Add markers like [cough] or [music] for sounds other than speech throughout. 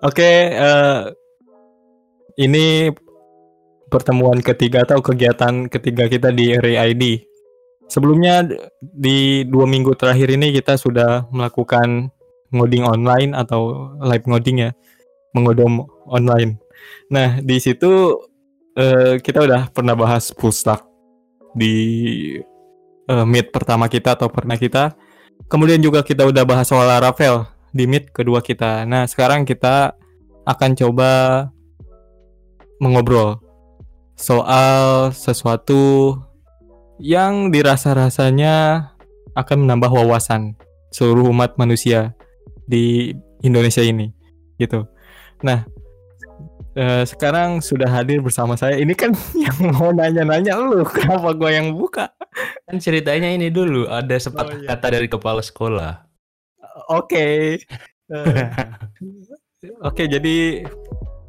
Oke, uh, ini pertemuan ketiga atau kegiatan ketiga kita di Array ID. Sebelumnya di dua minggu terakhir ini kita sudah melakukan ngoding online atau live ngoding ya, mengodom online. Nah di situ uh, kita udah pernah bahas full stack di uh, meet pertama kita atau pernah kita. Kemudian juga kita udah bahas soal Laravel di meet kedua kita. Nah sekarang kita akan coba mengobrol soal sesuatu yang dirasa-rasanya akan menambah wawasan seluruh umat manusia di Indonesia ini gitu. Nah, eh, sekarang sudah hadir bersama saya. Ini kan [laughs] yang mau nanya-nanya lu, [laughs] kenapa gua yang buka? Kan ceritanya ini dulu ada sepatah oh, iya. kata dari kepala sekolah. Oke. [laughs] Oke, jadi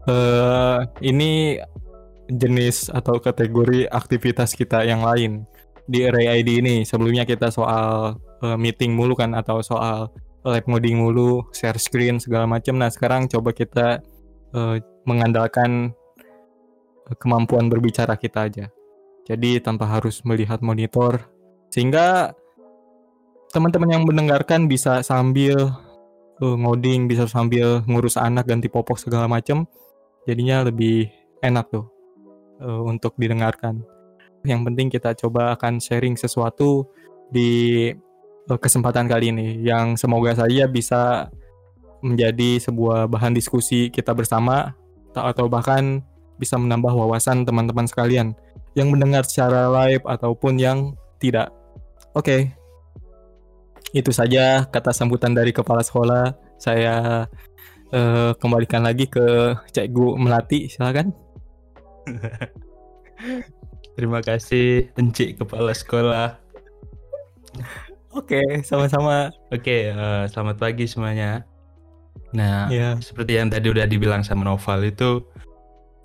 uh, ini jenis atau kategori aktivitas kita yang lain di Array ID ini. Sebelumnya kita soal uh, meeting mulu kan atau soal live coding mulu, share screen segala macam. Nah sekarang coba kita uh, mengandalkan kemampuan berbicara kita aja. Jadi tanpa harus melihat monitor, sehingga teman-teman yang mendengarkan bisa sambil uh, ngoding, bisa sambil ngurus anak, ganti popok segala macam. Jadinya lebih enak tuh uh, untuk didengarkan. Yang penting kita coba akan sharing sesuatu di Eh, kesempatan kali ini yang semoga saja bisa menjadi sebuah bahan diskusi kita bersama atau bahkan bisa menambah wawasan teman-teman sekalian yang mendengar secara live ataupun yang tidak. Oke. Okay. Itu saja kata sambutan dari kepala sekolah. Saya uh, kembalikan lagi ke Cekgu Melati, silakan. [laughs] Terima kasih Encik Kepala Sekolah. Oke, sama-sama. Oke, uh, selamat pagi semuanya. Nah, yeah. seperti yang tadi udah dibilang sama Noval itu,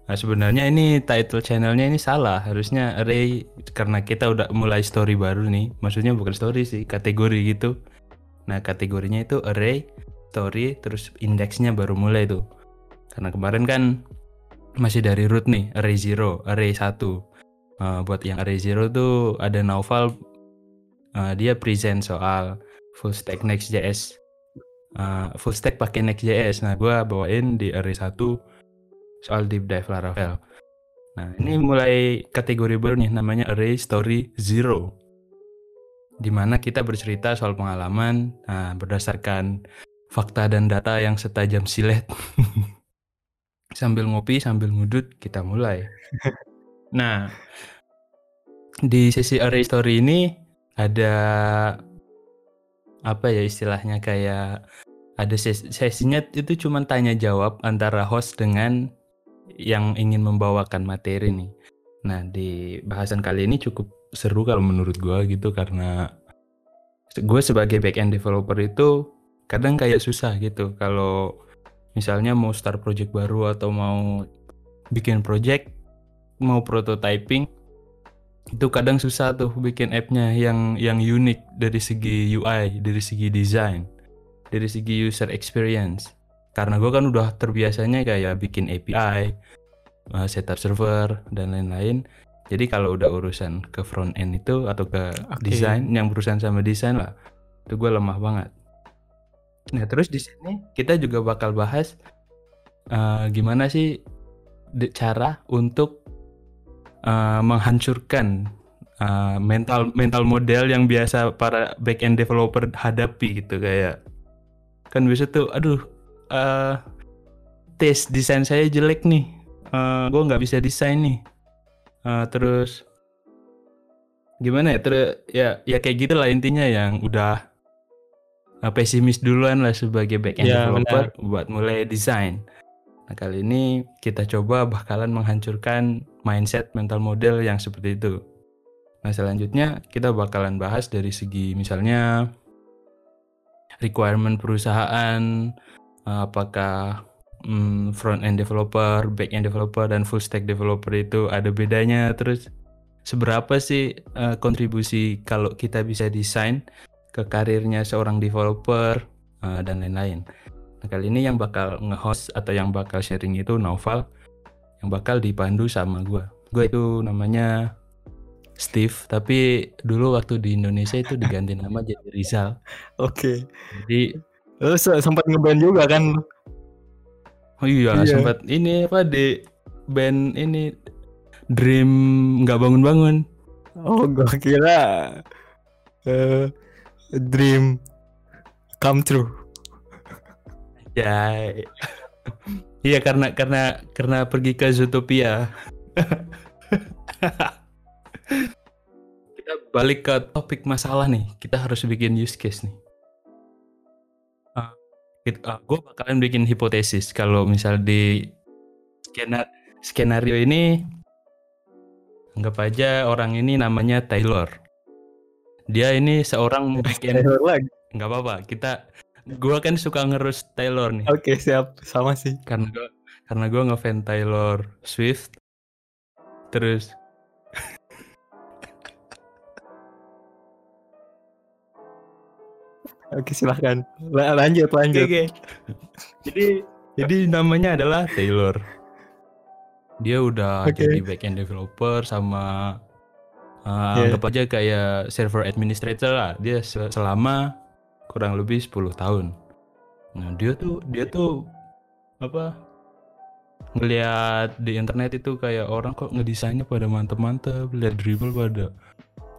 nah sebenarnya ini title channelnya ini salah. Harusnya array karena kita udah mulai story baru nih. Maksudnya bukan story sih, kategori gitu. Nah, kategorinya itu array, story, terus indeksnya baru mulai tuh. Karena kemarin kan masih dari root nih, array zero, array satu. Uh, buat yang array zero tuh ada Noval uh, dia present soal full stack Next.js uh, full stack pakai Next.js nah gue bawain di array 1 soal deep dive Laravel nah ini mulai kategori baru nih namanya array story zero. Di mana kita bercerita soal pengalaman nah, berdasarkan fakta dan data yang setajam silet. [laughs] Sambil ngopi sambil ngudut kita mulai. [laughs] Nah di sesi array story ini ada apa ya istilahnya kayak ada ses sesinya itu cuma tanya jawab antara host dengan yang ingin membawakan materi nih. Nah di bahasan kali ini cukup seru kalau menurut gue gitu karena gue sebagai backend developer itu kadang kayak susah gitu kalau misalnya mau start project baru atau mau bikin project mau prototyping itu kadang susah tuh bikin app-nya yang yang unik dari segi UI, dari segi desain, dari segi user experience. Karena gue kan udah terbiasanya kayak bikin API, uh, setup server dan lain-lain. Jadi kalau udah urusan ke front end itu atau ke okay. desain yang berurusan sama desain lah, itu gue lemah banget. Nah terus di sini kita juga bakal bahas uh, gimana sih cara untuk uh, menghancurkan uh, mental mental model yang biasa para back end developer hadapi gitu kayak kan biasa tuh aduh uh, tes desain saya jelek nih uh, gue nggak bisa desain nih uh, terus gimana ya terus ya ya kayak gitulah intinya yang udah uh, pesimis duluan lah sebagai back end ya, developer benar. buat mulai desain Nah, kali ini kita coba bakalan menghancurkan mindset mental model yang seperti itu. Nah, selanjutnya kita bakalan bahas dari segi misalnya requirement perusahaan, eh, apakah hmm, front end developer, back end developer dan full stack developer itu ada bedanya terus seberapa sih uh, kontribusi kalau kita bisa desain ke karirnya seorang developer uh, dan lain-lain. Nah, kali ini yang bakal nge-host atau yang bakal sharing itu Noval yang bakal dipandu sama gue. Gue itu namanya Steve, tapi dulu waktu di Indonesia itu diganti nama jadi Rizal. Oke. Jadi Se- sempat ngeband juga kan? oh iya, Iya. sempat ini apa di band ini Dream nggak bangun-bangun. Oh, gua kira eh dream come true. Ya. Iya karena karena karena pergi ke Zootopia. [laughs] kita balik ke topik masalah nih. Kita harus bikin use case nih. Ah, gue bakalan bikin hipotesis kalau misal di skena- skenario ini anggap aja orang ini namanya Taylor. Dia ini seorang bikin [laughs] Taylor lagi. nggak apa-apa. Kita gua kan suka ngerus Taylor nih. Oke, siap. Sama sih. karena gue karena gue ngefan Taylor Swift terus Oke, silahkan. La- lanjut, lanjut. jadi jadi namanya adalah Taylor dia udah Oke. jadi backend developer sama uh, Yeah. anggap aja kayak server administrator lah dia se- selama kurang lebih 10 tahun nah dia tuh dia tuh apa ngelihat di internet itu kayak orang kok ngedesainnya pada mantep-mantep lihat dribble pada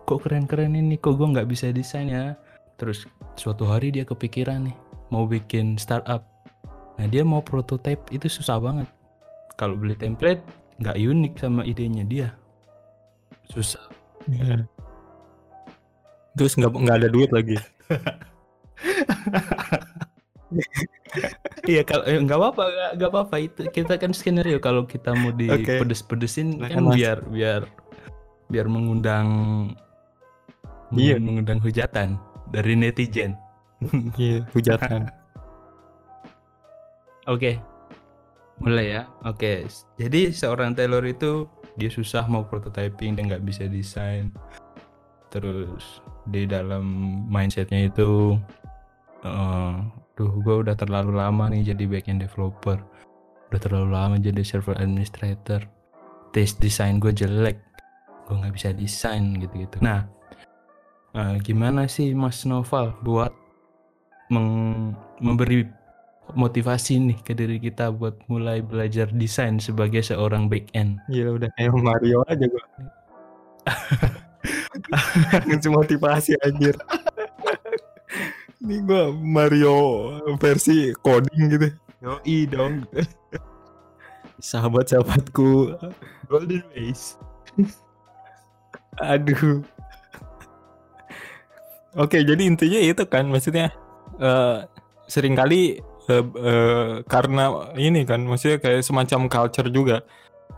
kok keren-keren ini kok gue nggak bisa desain ya terus suatu hari dia kepikiran nih mau bikin startup nah dia mau prototype itu susah banget kalau beli template nggak unik sama idenya dia susah Iya. Terus nggak nggak ada duit lagi. [laughs] iya kalau eh, nggak apa-apa nggak- apa-apa itu kita kan skenario kalau kita mau di Oke. pedes-pedesin Silakan, kan Mas. biar biar biar mengundang Iya. mengundang hujatan dari netizen [laughs] Iya, hujatan. [laughs] Oke. Mulai ya. Oke. Jadi seorang Taylor itu dia susah mau prototyping dan nggak bisa desain. Terus di dalam mindsetnya itu, eh duh gue udah terlalu lama nih jadi backend developer. Udah terlalu lama jadi server administrator. Taste desain gue jelek. Gue nggak bisa desain gitu-gitu. Nah, eh, gimana sih Mas Noval buat meng- memberi motivasi nih ke diri kita buat mulai belajar desain sebagai seorang back end. Gila udah kayak Mario aja gua. [laughs] Ngasih motivasi anjir. Ini gua Mario versi coding gitu. Yoi dong. Sahabat-sahabatku. Golden Ways. Aduh. Oke, jadi intinya itu kan maksudnya eh sering kali eh, eh, karena ini kan maksudnya kayak semacam culture juga.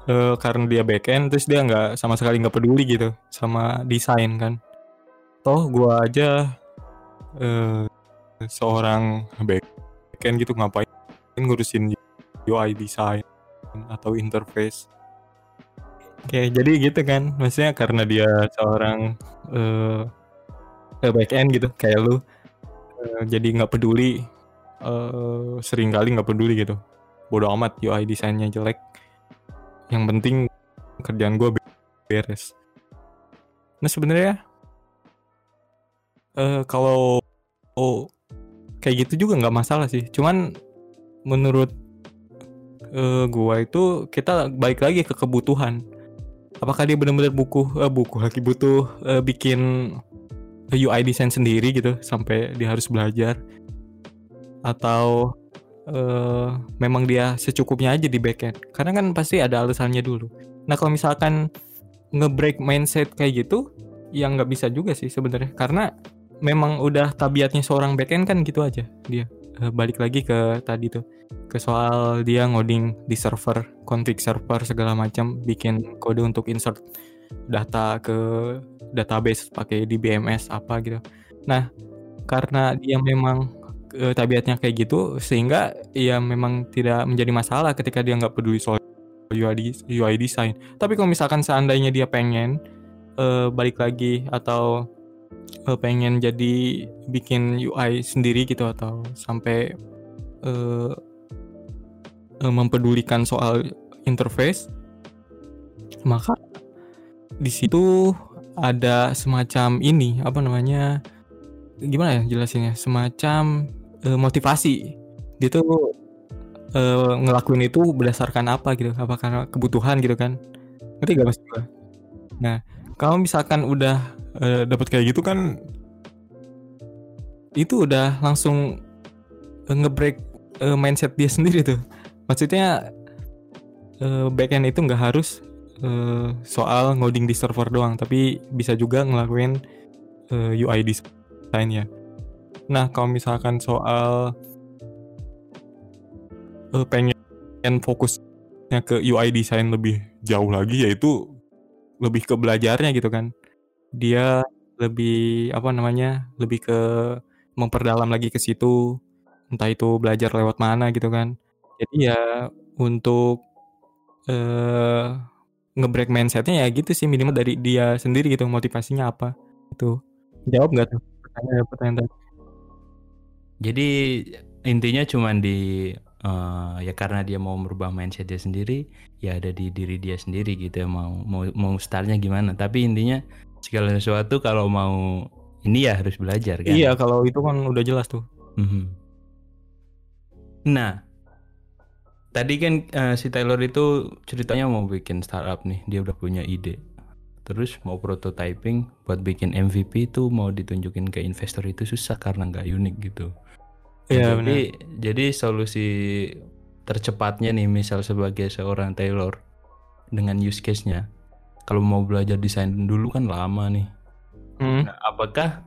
Eh, karena dia backend terus dia nggak sama sekali nggak peduli gitu sama desain kan. Toh gua aja eh seorang backend gitu ngapain ngurusin UI design atau interface. Oke, jadi gitu kan. Maksudnya karena dia seorang eh eh, back end gitu kayak lu eh, jadi nggak peduli eh sering kali nggak peduli gitu. Bodoh amat UI desainnya jelek. Yang penting kerjaan gue beres. Nah sebenarnya eh kalau oh, kayak gitu juga nggak masalah sih. Cuman menurut eh, gua itu kita balik lagi ke kebutuhan apakah dia benar-benar buku eh, buku lagi butuh eh, bikin UI design sendiri gitu sampai dia harus belajar. Atau eh, memang dia secukupnya aja di backend. Karena kan pasti ada alasannya dulu. Nah kalau misalkan nge-break mindset kayak gitu ya nggak bisa juga sih sebenarnya. Karena memang udah tabiatnya seorang backend kan gitu aja dia. Eh, balik lagi ke tadi tuh ke soal dia ngoding di server, config server segala macam, bikin kode untuk insert data ke database pakai DBMS apa gitu. Nah, karena dia memang eh, tabiatnya kayak gitu, sehingga ya memang tidak menjadi masalah ketika dia nggak peduli soal UI, di- UI design. Tapi kalau misalkan seandainya dia pengen eh, balik lagi atau eh, pengen jadi bikin UI sendiri gitu atau sampai uh, uh, mempedulikan soal interface, maka di situ ada semacam ini apa namanya gimana ya jelasinnya? Semacam uh, motivasi. Dia tuh uh, ngelakuin itu berdasarkan apa gitu? Apa karena kebutuhan gitu kan? Ngerti gak mas nah kalau misalkan udah uh, dapat kayak gitu kan itu udah langsung uh, ngebreak uh, mindset dia [laughs] sendiri tuh. Maksudnya uh, backend itu nggak harus uh, soal ngoding di server doang tapi bisa juga ngelakuin uh, UI design ya. Nah kalau misalkan soal uh, pengen fokusnya ke UI design lebih jauh lagi yaitu lebih ke belajarnya gitu kan. Dia lebih apa namanya lebih ke memperdalam lagi ke situ entah itu belajar lewat mana gitu kan. Jadi ya untuk uh, ngebreak mindsetnya ya gitu sih minimal dari dia sendiri gitu motivasinya apa itu jawab nggak tuh pertanyaan pertanyaan jadi intinya cuma di uh, ya karena dia mau merubah mindset dia sendiri ya ada di diri dia sendiri gitu ya mau mau mau startnya gimana. Tapi intinya segala sesuatu kalau mau ini ya harus belajar kan? Iya kalau itu kan udah jelas tuh. Mm-hmm. nah tadi kan uh, si Taylor itu ceritanya mau bikin startup nih dia udah punya ide terus mau prototyping buat bikin MVP itu mau ditunjukin ke investor itu susah karena nggak unik gitu Iya, jadi benar. jadi solusi tercepatnya nih misal sebagai seorang tailor dengan use case-nya kalau mau belajar desain dulu kan lama nih. Hmm. Nah, apakah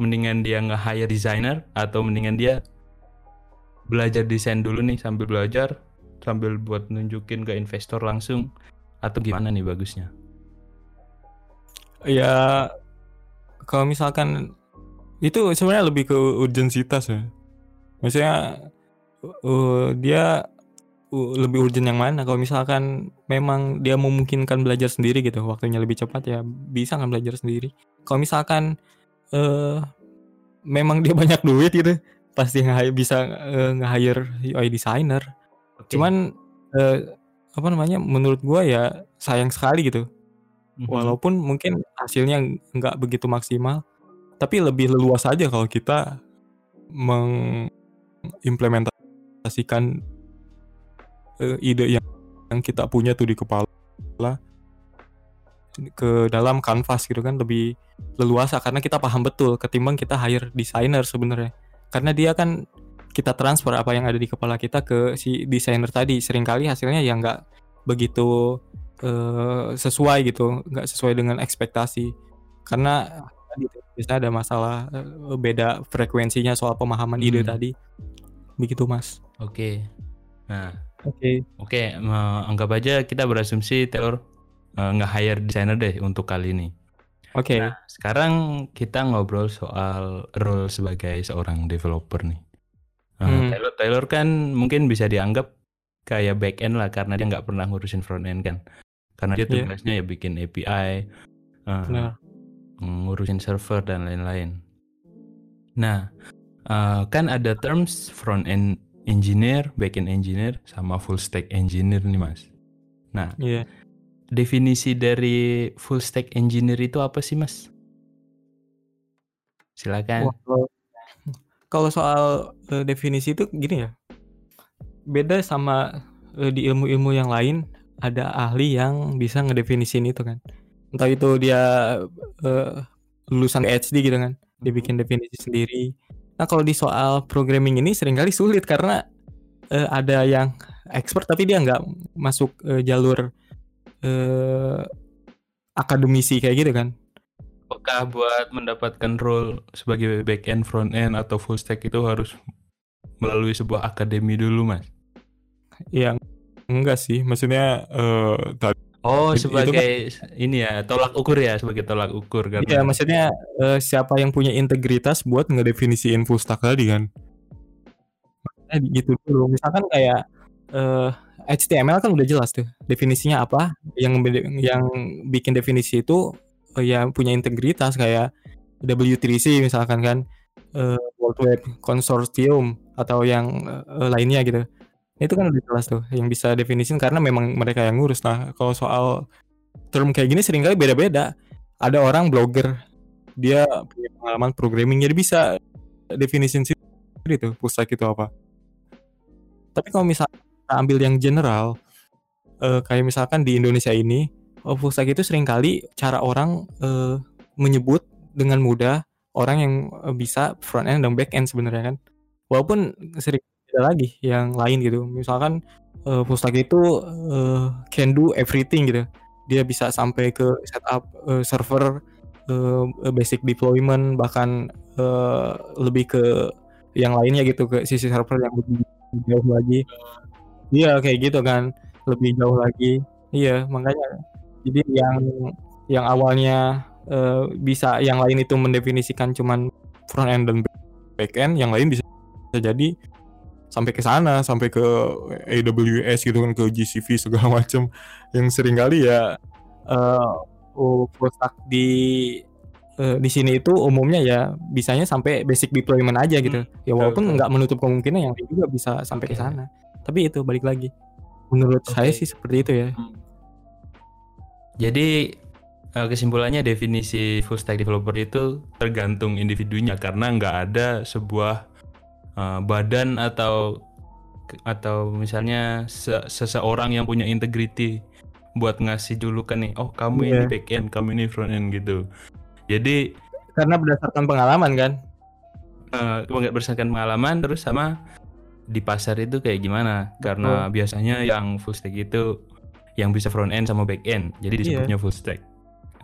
mendingan dia nge-hire designer atau mendingan dia belajar desain dulu nih sambil belajar sambil buat nunjukin ke investor langsung atau gimana nih bagusnya? Ya kalau misalkan itu sebenarnya lebih ke urgensitas ya. Maksudnya uh, dia uh, lebih urgent yang mana? Kalau misalkan memang dia memungkinkan belajar sendiri gitu waktunya lebih cepat ya bisa kan belajar sendiri. Kalau misalkan uh, memang dia [laughs] banyak duit gitu pasti bisa uh, nge-hire UI designer okay. cuman uh, apa namanya menurut gua ya sayang sekali gitu mm-hmm. walaupun mungkin hasilnya nggak begitu maksimal tapi lebih leluas aja kalau kita meng implementasikan uh, ide yang yang kita punya tuh di kepala ke dalam kanvas gitu kan lebih leluasa karena kita paham betul ketimbang kita hire desainer sebenarnya karena dia kan kita transfer apa yang ada di kepala kita ke si desainer tadi sering kali hasilnya ya nggak begitu uh, sesuai gitu nggak sesuai dengan ekspektasi karena bisa ada masalah uh, beda frekuensinya soal pemahaman hmm. ide tadi begitu mas oke okay. nah oke okay. oke okay, anggap aja kita berasumsi Taylor uh, nggak hire designer deh untuk kali ini oke okay. nah, sekarang kita ngobrol soal role sebagai seorang developer nih uh, hmm. Taylor Taylor kan mungkin bisa dianggap kayak back end lah karena dia nggak pernah ngurusin front end kan karena dia iya. tugasnya yeah. ya bikin API uh, nah. ngurusin server dan lain-lain nah uh, kan ada terms front end engineer, back end engineer, sama full stack engineer nih mas. Nah, yeah. definisi dari full stack engineer itu apa sih mas? Silakan. Wow. Kalau soal uh, definisi itu gini ya, beda sama uh, di ilmu-ilmu yang lain ada ahli yang bisa ngedefinisin itu kan. Entah itu dia uh, lulusan PhD gitu kan, dia bikin definisi sendiri Nah kalau di soal programming ini sering kali sulit karena uh, ada yang expert tapi dia nggak masuk uh, jalur uh, akademisi kayak gitu kan. Apakah buat mendapatkan role sebagai back end, front end atau full stack itu harus melalui sebuah akademi dulu, Mas? Iya, enggak sih. Maksudnya uh, Oh, sebagai kan, ini ya, tolak ukur ya, sebagai tolak ukur kan. Iya, maksudnya uh, siapa yang punya integritas buat ngedefinisiin full stack tadi kan. Nah, gitu dulu. Misalkan kayak uh, eh, HTML kan udah jelas tuh definisinya apa. Yang yang bikin definisi itu ya punya integritas kayak W3C misalkan kan uh, World Web Consortium atau yang uh, lainnya gitu. Itu kan udah jelas tuh yang bisa definisin karena memang mereka yang ngurus. Nah, kalau soal term kayak gini sering kali beda-beda. Ada orang blogger dia punya pengalaman programming jadi bisa definisin sendiri tuh stack itu apa. Tapi kalau misalnya ambil yang general uh, kayak misalkan di Indonesia ini oh, full stack itu sering kali cara orang uh, menyebut dengan mudah orang yang bisa front end dan back end sebenarnya kan. Walaupun sering ada lagi yang lain gitu. Misalkan uh, full stack itu uh, can do everything gitu. Dia bisa sampai ke setup uh, server uh, basic deployment bahkan uh, lebih ke yang lainnya gitu ke sisi server yang lebih jauh lagi. Iya kayak gitu kan. Lebih jauh lagi. Iya makanya jadi yang yang awalnya uh, bisa yang lain itu mendefinisikan cuman front end dan back end yang lain bisa, bisa jadi sampai ke sana sampai ke AWS gitu kan ke GCP segala [laughs] macam. Yang sering kali ya uh, oh, di uh, di sini itu umumnya ya bisanya sampai basic deployment aja gitu. Hmm, ya walaupun nggak menutup kemungkinan yang juga bisa sampai ke sana. Tapi itu balik lagi. Menurut okay. saya sih seperti itu ya. Hmm. Jadi eh, kesimpulannya definisi full stack developer itu tergantung individunya karena nggak ada sebuah uh, badan atau atau misalnya se seseorang yang punya integrity buat ngasih julukan nih oh kamu yeah. ini iya. back end kamu ini front end gitu jadi karena berdasarkan pengalaman kan uh, berdasarkan pengalaman terus sama di pasar itu kayak gimana karena oh. biasanya yang full stack itu yang bisa front end sama back end jadi iya. disebutnya yeah. full stack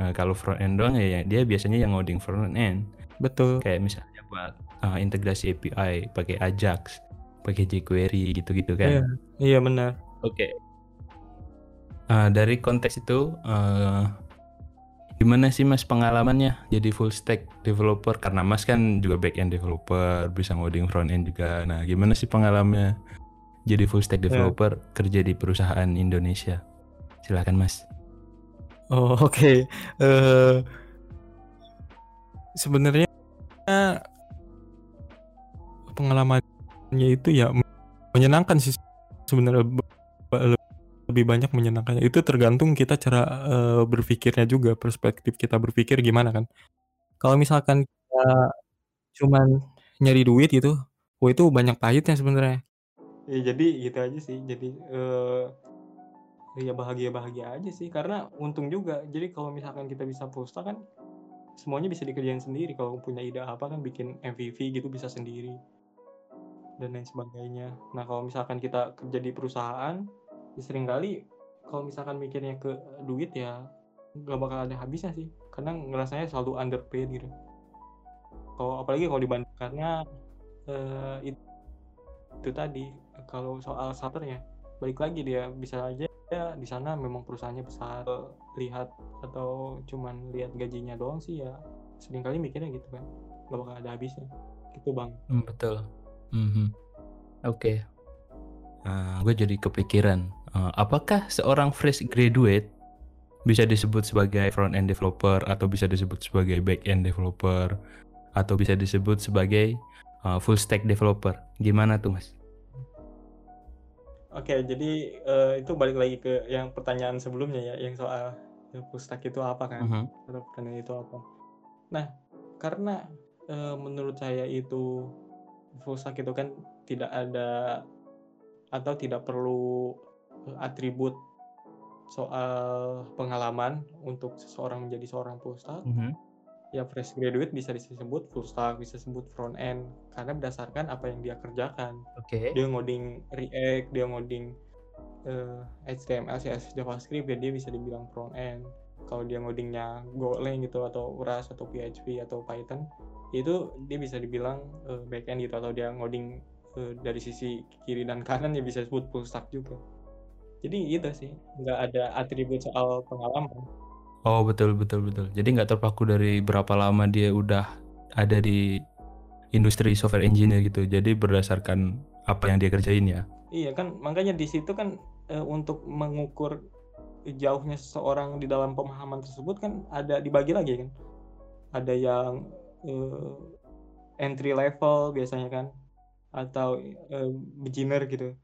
uh, kalau front end doang ya dia biasanya yang ngoding front end betul kayak misalnya buat uh, integrasi API pakai Ajax, pakai jQuery gitu-gitu kan. Iya, iya benar. Oke. Okay. Uh, dari konteks itu uh, gimana sih Mas pengalamannya jadi full stack developer karena Mas kan juga back end developer, bisa ngoding front end juga. Nah, gimana sih pengalamannya jadi full stack iya. developer yeah. kerja di perusahaan Indonesia? Silakan Mas. Oh, [laughs] oke. Okay. Uh, sebenarnya pengalamannya itu ya menyenangkan sih sebenarnya lebih banyak menyenangkannya itu tergantung kita cara uh, berpikirnya juga perspektif kita berpikir gimana kan kalau misalkan kita cuman nyari duit gitu oh itu banyak pahitnya sebenarnya ya jadi gitu aja sih jadi uh, ya bahagia bahagia aja sih karena untung juga jadi kalau misalkan kita bisa posta kan semuanya bisa dikerjain sendiri kalau punya ide apa kan bikin MVP gitu bisa sendiri dan lain sebagainya. Nah kalau misalkan kita kerja di perusahaan, ya sering kali kalau misalkan mikirnya ke duit ya nggak bakal ada habisnya sih. Karena ngerasanya selalu underpaid gitu. Kalau apalagi kalau dibanding karena uh, itu, itu tadi kalau soal ya balik lagi dia bisa aja ya di sana memang perusahaannya besar lihat atau cuman lihat gajinya doang sih ya sering kali mikirnya gitu kan nggak bakal ada habisnya gitu bang hmm, betul Mhm. Oke. Nah, gue jadi kepikiran, uh, apakah seorang fresh graduate bisa disebut sebagai front end developer atau bisa disebut sebagai back end developer atau bisa disebut sebagai uh, full stack developer? Gimana tuh, Mas? Oke, jadi uh, itu balik lagi ke yang pertanyaan sebelumnya ya, yang soal full stack itu apa kan? Uh-huh. Atau pertanyaan itu apa? Nah, karena uh, menurut saya itu full stack itu kan tidak ada atau tidak perlu eh, atribut soal pengalaman untuk seseorang menjadi seorang full stack. Ya fresh graduate bisa disebut full stack, bisa disebut front end karena berdasarkan apa yang dia kerjakan. Oke. Okay. Dia ngoding React, dia ngoding uh, HTML, CSS, JavaScript ya dia bisa dibilang front end. Kalau dia ngodingnya Golang gitu atau Rust atau PHP atau Python, itu dia bisa dibilang uh, back end gitu atau dia ngoding uh, dari sisi kiri dan kanan ya bisa disebut full stack juga jadi gitu sih nggak ada atribut soal pengalaman oh betul betul betul. Jadi nggak terpaku dari berapa lama dia udah ada di industri software engineer gitu. Jadi berdasarkan apa yang dia kerjain ya. Iya kan makanya di situ kan e, untuk mengukur jauhnya seseorang di dalam pemahaman tersebut kan ada dibagi lagi kan. Ada yang uh, entry level biasanya kan atau uh, beginner gitu.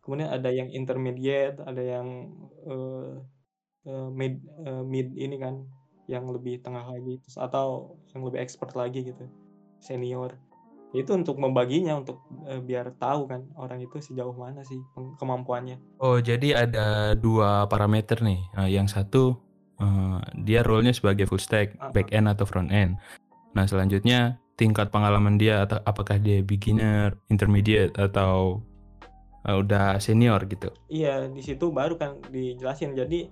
Kemudian ada yang intermediate, ada yang uh, uh, mid uh, mid ini kan, yang lebih tengah lagi, terus atau yang lebih expert lagi gitu, senior. Itu untuk membaginya untuk uh, biar tahu kan orang itu sejauh mana sih kemampuannya. Oh, jadi ada dua parameter nih. Uh, yang satu uh, dia role-nya sebagai full stack, uh -huh. back end atau front end. Nah, selanjutnya tingkat pengalaman dia atau apakah dia beginner, intermediate atau uh, udah senior gitu. Iya, di situ baru kan dijelasin. Jadi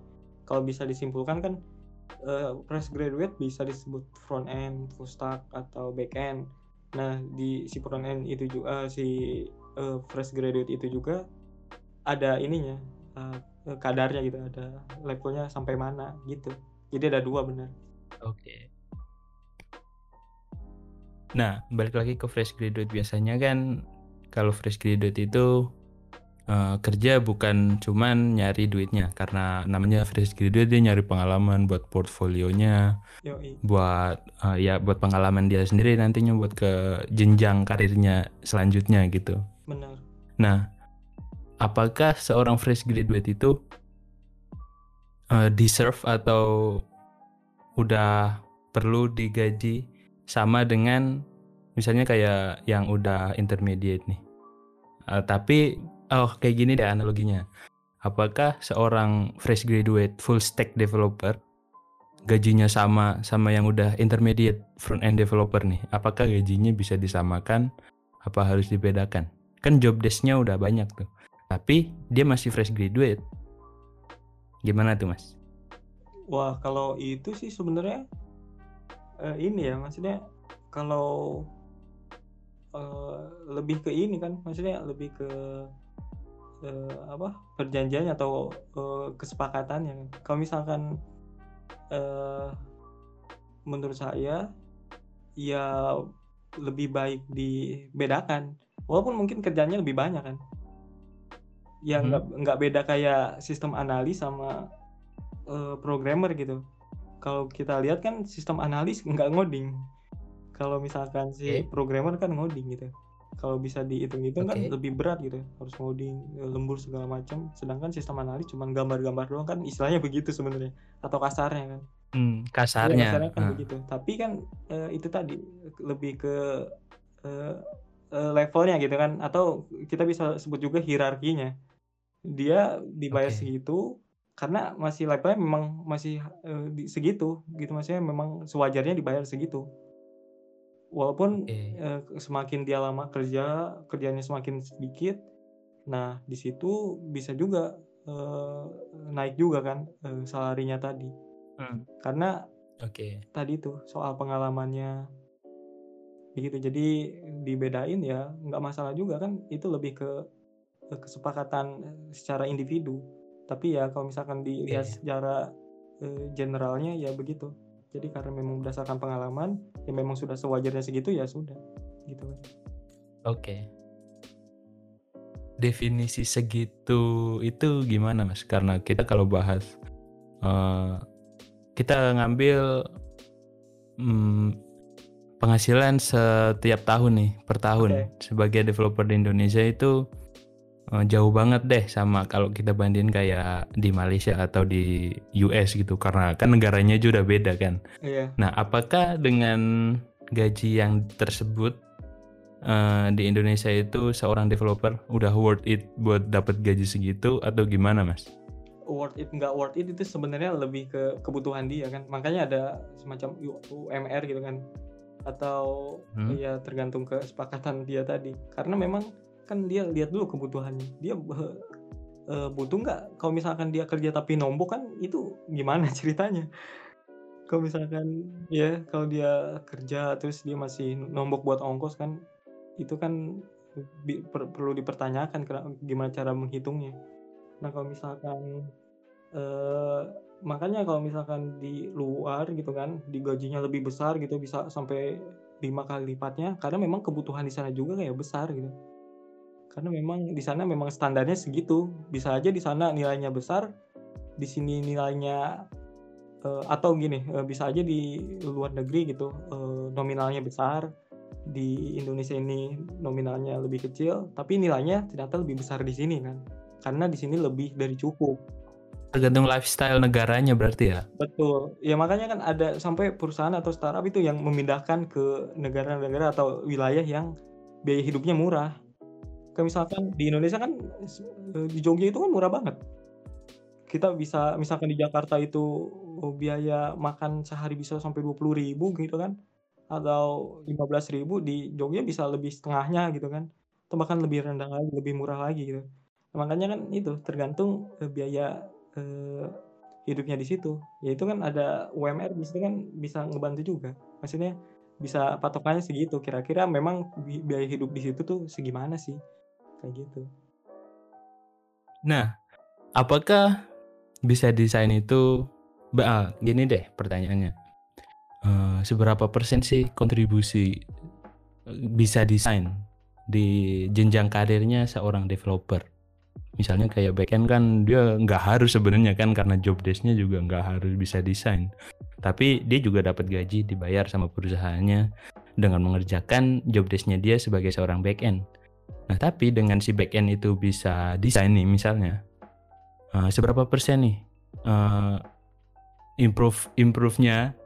kalau bisa disimpulkan kan uh, fresh graduate bisa disebut front end, full stack atau back end. Nah, di si front end itu juga uh, si uh, fresh graduate itu juga ada ininya uh, kadarnya gitu, ada levelnya sampai mana gitu. Jadi ada dua benar. Oke. Okay. Nah, balik lagi ke fresh graduate biasanya kan kalau fresh graduate itu uh, kerja bukan cuman nyari duitnya karena namanya fresh graduate dia nyari pengalaman buat portfolionya, Yoi. buat uh, ya buat pengalaman dia sendiri nantinya buat ke jenjang karirnya selanjutnya gitu. Benar. Nah, apakah seorang fresh graduate itu uh, deserve atau udah perlu digaji sama dengan misalnya kayak yang udah intermediate nih. Uh, tapi oh kayak gini deh analoginya. Apakah seorang fresh graduate full stack developer gajinya sama sama yang udah intermediate front end developer nih? Apakah gajinya bisa disamakan? Apa harus dibedakan? Kan job desknya udah banyak tuh. Tapi dia masih fresh graduate. Gimana tuh mas? Wah kalau itu sih sebenarnya uh, ini ya maksudnya kalau uh, lebih ke ini kan maksudnya lebih ke uh, apa perjanjian atau uh, kesepakatannya kan kalau misalkan uh, menurut saya ya lebih baik dibedakan. Walaupun mungkin kerjanya lebih banyak kan. Ya nggak hmm. nggak beda kayak sistem analis sama uh, programmer gitu. Kalau kita lihat kan sistem analis [laughs] nggak ngoding. Kalau misalkan si okay. programmer kan ngoding gitu kalau bisa dihitung-hitung okay. kan lebih berat gitu harus ngoding eh, lembur segala macam sedangkan sistem analis cuma gambar-gambar doang kan istilahnya begitu sebenarnya atau kasarnya kan hmm, kasarnya, ya, kasarnya kan uh. begitu tapi kan uh, itu tadi lebih ke uh, uh, levelnya gitu kan atau kita bisa sebut juga hierarkinya dia dibayar okay. segitu karena masih levelnya memang masih uh, di, segitu gitu maksudnya memang sewajarnya dibayar segitu walaupun okay. uh, eh, semakin dia lama kerja kerjanya semakin sedikit nah di situ bisa juga uh, naik juga kan uh, salarinya tadi hmm. karena okay. tadi tuh soal pengalamannya begitu jadi dibedain ya nggak masalah juga kan itu lebih ke kesepakatan secara individu tapi ya kalau misalkan dilihat yeah. secara uh, generalnya ya begitu jadi karena memang berdasarkan pengalaman ya memang sudah sewajarnya segitu ya sudah gitu oke okay. definisi segitu itu gimana mas karena kita kalau bahas uh, kita ngambil um, penghasilan setiap tahun nih per tahun okay. sebagai developer di Indonesia itu uh, jauh banget deh sama kalau kita bandingin kayak di Malaysia atau di US gitu karena kan negaranya juga udah beda kan. Iya. Nah, apakah dengan gaji yang tersebut uh, di Indonesia itu seorang developer udah worth it buat dapat gaji segitu atau gimana, Mas? Worth it nggak worth it itu sebenarnya lebih ke kebutuhan dia kan. Makanya ada semacam UMR gitu kan atau hmm? ya tergantung kesepakatan dia tadi. Karena memang kan dia lihat dulu kebutuhannya. Dia uh, butuh nggak? Kalau misalkan dia kerja tapi nombok kan itu gimana [laughs] ceritanya? Kalau misalkan ya kalau dia kerja terus dia masih nombok buat ongkos kan itu kan bi, per, perlu dipertanyakan gimana cara menghitungnya. Nah kalau misalkan uh, makanya kalau misalkan di luar gitu kan di gajinya lebih besar gitu bisa sampai lima kali lipatnya karena memang kebutuhan di sana juga kayak besar gitu karena memang di sana memang standarnya segitu. Bisa aja di sana nilainya besar, di sini nilainya uh, atau gini, uh, bisa aja di luar negeri gitu, uh, nominalnya besar, di Indonesia ini nominalnya lebih kecil, tapi nilainya ternyata lebih besar di sini kan. Karena di sini lebih dari cukup. Tergantung lifestyle negaranya berarti ya? Betul. Ya makanya kan ada sampai perusahaan atau startup itu yang memindahkan ke negara-negara atau wilayah yang biaya hidupnya murah. Kayak misalkan di Indonesia kan di Jogja itu kan murah banget. Kita bisa misalkan di Jakarta itu oh, biaya makan sehari bisa sampai ribu gitu kan. Atau 15.000 di Jogja bisa lebih setengahnya gitu kan. Atau bahkan lebih rendah lagi lebih murah lagi gitu. Makanya kan itu tergantung eh, biaya eh, hidupnya di situ. Ya itu kan ada UMR di kan bisa ngebantu juga. Maksudnya bisa patokannya segitu. Kira-kira memang biaya hidup di situ tuh segimana sih kayak gitu. Nah apakah bisa desain itu bah, gini deh pertanyaannya. Uh, seberapa persen sih kontribusi eh, bisa desain di jenjang karirnya seorang developer? Misalnya kayak backend kan dia nggak harus sebenarnya kan karena job desknya juga nggak harus bisa desain. Tapi dia juga dapat gaji dibayar sama perusahaannya dengan mengerjakan job desknya dia sebagai seorang backend nah tapi dengan si backend itu bisa desain nih misalnya uh, seberapa persen nih uh, improve improve-nya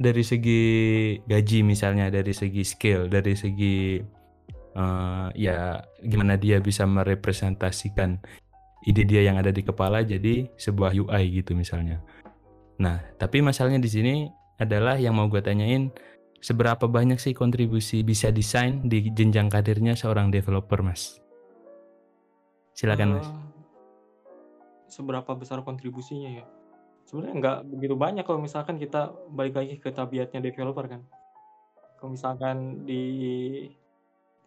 dari segi gaji misalnya dari segi skill dari segi uh, ya gimana dia bisa merepresentasikan ide dia yang ada di kepala jadi sebuah UI gitu misalnya. Nah tapi masalahnya di sini adalah yang mau gue tanyain seberapa banyak sih kontribusi bisa desain di jenjang karirnya seorang developer mas? Silakan mas. eh, seberapa besar kontribusinya ya? Sebenarnya nggak begitu banyak kalau misalkan kita balik lagi ke tabiatnya developer kan? Kalau misalkan di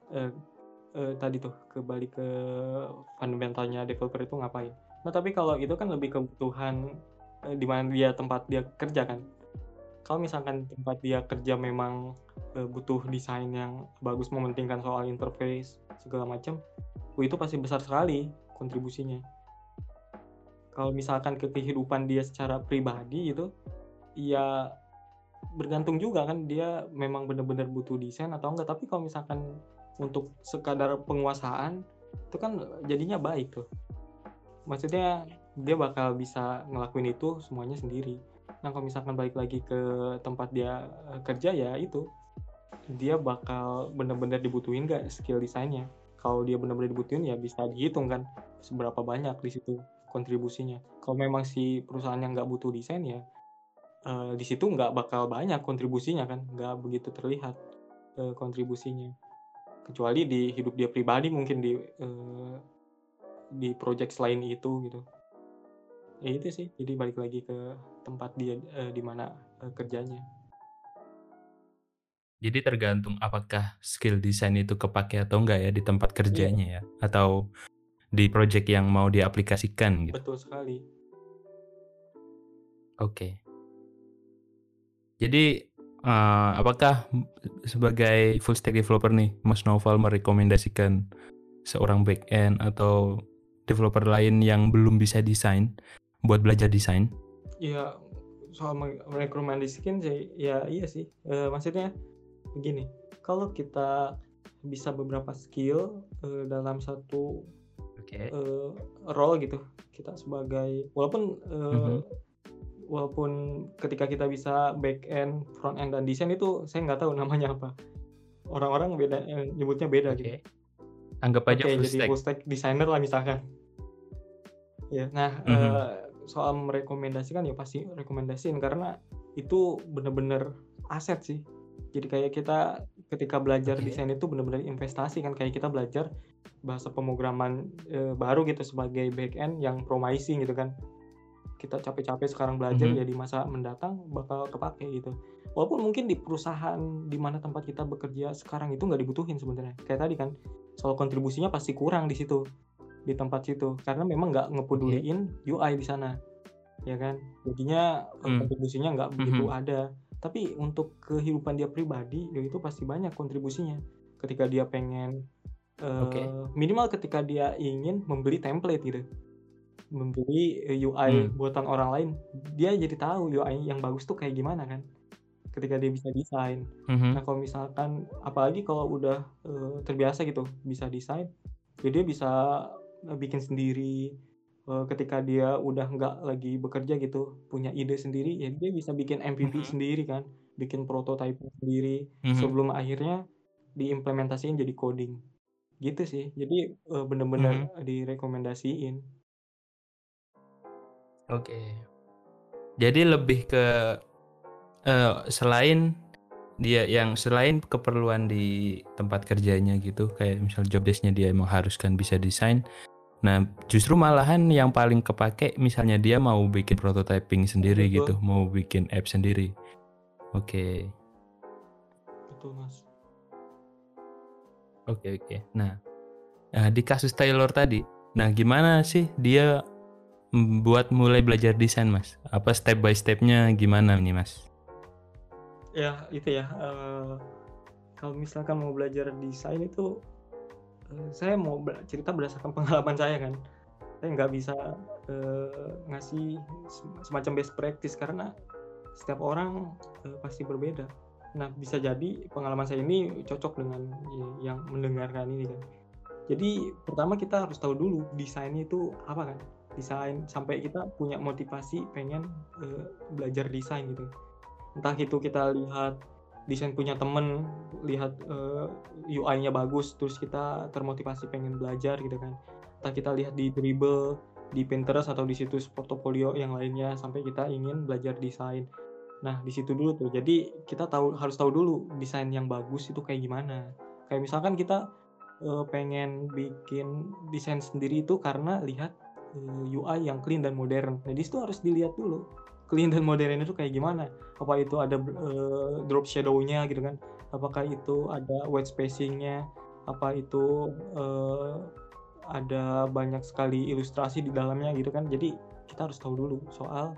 eh, eh, tadi tuh kembali ke fundamentalnya developer itu ngapain? Nah tapi kalau itu kan lebih kebutuhan eh, di mana dia tempat dia kerja kan kalau misalkan tempat dia kerja memang eh, butuh desain yang bagus mementingkan soal interface segala macam itu pasti besar sekali kontribusinya. Kalau misalkan ke kehidupan dia secara pribadi itu ya bergantung juga kan dia memang benar-benar butuh desain atau enggak. Tapi kalau misalkan untuk sekadar penguasaan itu kan jadinya baik tuh. Maksudnya dia bakal bisa ngelakuin itu semuanya sendiri nah kalau misalkan balik lagi ke tempat dia eh, kerja ya itu dia bakal benar-benar dibutuhin gak skill desainnya kalau dia benar-benar dibutuhin ya bisa dihitung kan seberapa banyak di situ kontribusinya. Kalau memang si perusahaan yang nggak butuh desain ya uh, di situ nggak bakal banyak kontribusinya kan, nggak begitu terlihat uh, kontribusinya. Kecuali di hidup dia pribadi mungkin di uh, di project selain itu gitu. Ya itu sih, jadi balik lagi ke tempat dia uh, di mana uh, kerjanya. Jadi tergantung apakah skill desain itu kepake atau enggak ya di tempat iya. kerjanya ya atau di project yang mau diaplikasikan gitu. Betul sekali. Oke. Okay. Jadi uh, apakah sebagai full stack developer nih Mas Noval merekomendasikan seorang back end atau developer lain yang belum bisa desain buat belajar desain? Iya, soal merekomendasikan sih ya iya sih. E, maksudnya begini, kalau kita bisa beberapa skill e, dalam satu okay. uh, eh, role gitu kita sebagai walaupun uh, mm-hmm. walaupun ketika kita bisa back end front end dan desain itu saya nggak tahu namanya apa orang-orang beda eh, nyebutnya beda okay. gitu anggap aja okay, full jadi stack. full stack designer lah misalkan ya nah mm-hmm. uh, soal merekomendasikan ya pasti rekomendasiin. Karena itu bener-bener aset sih. Jadi kayak kita ketika belajar okay. desain itu benar-benar investasi kan. Kayak kita belajar bahasa pemrograman e, baru gitu sebagai back end yang promising gitu kan. Kita capek-capek sekarang belajar mm -hmm. ya di masa mendatang bakal kepake gitu. Walaupun mungkin di perusahaan di mana tempat kita bekerja sekarang itu nggak dibutuhin sebenarnya. Kayak tadi kan soal kontribusinya pasti kurang di situ di tempat situ karena memang nggak ngepeduliin. UI di sana ya kan jadinya mm. kontribusinya nggak begitu mm -hmm. ada tapi untuk kehidupan dia pribadi ya itu pasti banyak kontribusinya ketika dia pengen uh, okay. minimal ketika dia ingin membeli template gitu membeli UI hmm. buatan orang lain dia jadi tahu UI yang bagus tuh kayak gimana kan ketika dia bisa desain. Mhm. Nah, kalau misalkan apalagi kalau udah, eee, terbiasa gitu bisa desain, ya dia bisa, bikin sendiri, eee, ketika dia udah nggak lagi bekerja gitu, punya ide sendiri, ya dia bisa bikin MVP Mhm. sendiri kan, bikin prototype sendiri, Mhm. sebelum akhirnya diimplementasiin jadi coding. Gitu sih. Jadi, Mhm. bener-bener direkomendasiin. Oke. Jadi lebih ke, eee, selain dia yang selain keperluan di tempat kerjanya gitu, kayak misal job desk-nya dia mengharuskan bisa desain. Nah, justru malahan yang paling kepake misalnya dia mau bikin prototyping sendiri gitu, Betul. mau bikin app sendiri. Oke. Betul, Mas. Oke oke. Nah, eee, di kasus Taylor tadi, nah gimana sih dia, buat mulai belajar desain, Mas? Apa step by step-nya gimana nih, Mas? Ya, itu ya, eee, kalau misalkan mau belajar desain itu, saya mau cerita berdasarkan [laughs] pengalaman saya kan. Saya nggak bisa, eee, ngasih sem semacam best practice karena setiap orang, eee, pasti berbeda. Nah, bisa jadi pengalaman saya ini cocok dengan yang mendengarkan ini kan. Jadi pertama kita harus tahu dulu desainnya itu apa kan, desain sampai kita punya motivasi pengen, eee, belajar desain gitu. Entah itu kita lihat desain punya temen, lihat, eee, UI-nya bagus, terus kita termotivasi pengen belajar gitu kan. Entah kita lihat di Dribbble, di Pinterest, atau di situs portofolio yang lainnya sampai kita ingin belajar desain. Nah, di situ dulu tuh. Jadi kita tahu harus tahu dulu desain yang bagus itu kayak gimana. Kayak misalkan kita, eee, pengen bikin desain sendiri itu karena lihat, eee, UI yang clean dan modern. Nah, di situ harus dilihat dulu, clean dan modern itu kayak gimana. Apa itu ada, eee, drop shadow-nya gitu kan, apakah itu ada white spacing-nya, apa itu, eee, ada banyak sekali ilustrasi di dalamnya gitu kan. Jadi kita harus tahu dulu soal,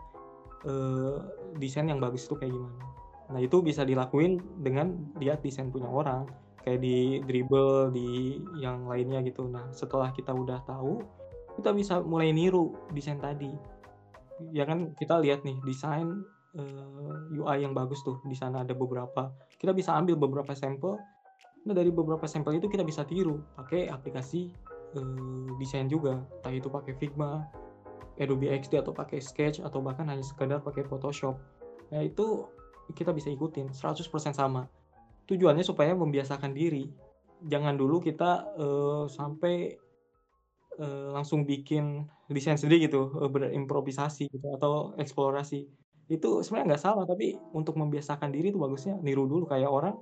eee, desain yang bagus itu kayak gimana. Nah, itu bisa dilakuin dengan lihat desain punya orang, kayak di Dribbble, di yang lainnya gitu. Nah, setelah kita udah tahu, kita bisa mulai niru desain tadi. Ya kan kita lihat nih desain, eee, UI yang bagus tuh, di sana ada beberapa. Kita bisa ambil beberapa sampel, nah dari beberapa sampel itu kita bisa tiru pakai aplikasi, eee, desain juga. Entah itu pakai Figma, Adobe XD, atau pakai Sketch, atau bahkan hanya sekedar pakai Photoshop. Nah, itu kita bisa ikutin 100% sama. Tujuannya supaya membiasakan diri. Jangan dulu kita, eee, sampai, eee, langsung bikin desain sendiri gitu, eee, berimprovisasi gitu atau eksplorasi. Itu sebenarnya nggak salah, tapi untuk membiasakan diri itu bagusnya niru dulu. Kayak orang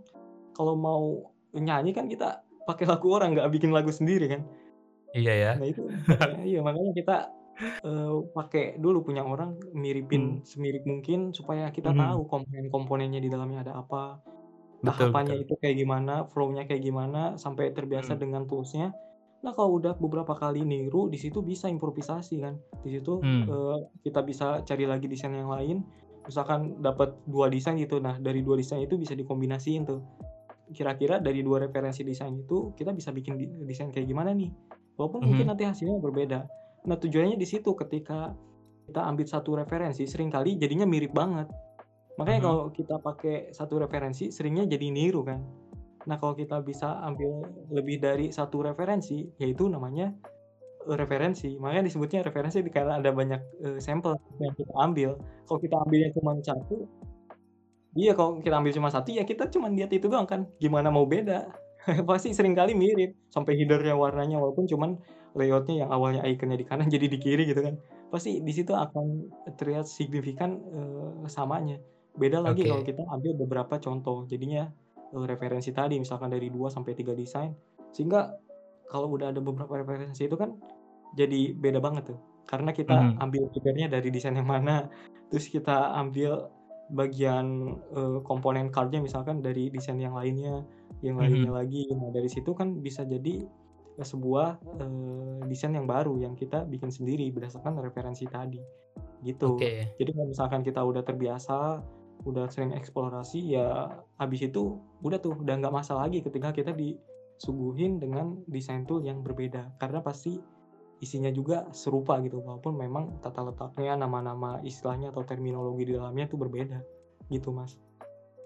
kalau mau nyanyi kan kita pakai lagu orang, nggak bikin lagu sendiri kan. Iya ya. Nah, itu [laughs] makanya iya, makanya kita, eee, pakai dulu punya orang, miripin Mmm. semirip mungkin supaya kita Mhm. tahu komponen-komponennya di dalamnya ada apa, Betul tahapannya betul. itu kayak gimana, flow-nya kayak gimana, sampai terbiasa Mhm. dengan tools-nya. Nah, kalau udah beberapa kali niru, di situ bisa improvisasi kan. Di situ, Mmm. eee, kita bisa cari lagi desain yang lain, misalkan dapat 2 desain gitu. Nah, dari 2 desain itu bisa dikombinasiin tuh. Kira-kira dari 2 referensi desain itu, kita bisa bikin desain kayak gimana nih. Walaupun mungkin Mhm. nanti hasilnya berbeda. Nah, tujuannya di situ ketika kita ambil 1 referensi, sering kali jadinya mirip banget. Makanya Mhm. kalau kita pakai 1 referensi, seringnya jadi niru kan. Nah, kalau kita bisa ambil lebih dari 1 referensi, ya itu namanya, eee, referensi. Makanya disebutnya referensi karena ada banyak, eee, sampel yang kita ambil. Kalau kita ambilnya cuman 1 iya, kalau kita ambil cuma 1, ya kita cuman lihat itu doang kan, gimana mau beda. [laughs] Pasti sering kali mirip, sampai header-nya warnanya walaupun cuman layout-nya yang awalnya ikonnya di kanan [laughs] jadi di kiri gitu kan. Pasti di situ akan terlihat signifikan, eee, samanya. Beda lagi kalau Oke. kita ambil beberapa contoh. Jadinya, referensi tadi misalkan dari 2 sampai 3 desain, sehingga kalau udah ada beberapa referensi itu kan jadi beda banget tuh. Karena kita Mhm. ambil header-nya dari desain yang mana, terus kita ambil bagian, eee, komponen card-nya misalkan dari desain yang lainnya, yang lainnya Mhm. lagi. Nah, dari situ kan bisa jadi, eee, sebuah, eee, desain yang baru yang kita bikin sendiri berdasarkan referensi tadi, gitu. Oke. Jadi kalau misalkan kita udah terbiasa, udah sering eksplorasi, ya habis itu udah tuh, udah nggak masalah lagi ketika kita disuguhin dengan desain tool yang berbeda. Karena pasti isinya juga serupa gitu, walaupun memang tata letaknya, nama-nama istilahnya atau terminologi di dalamnya itu berbeda, gitu Mas.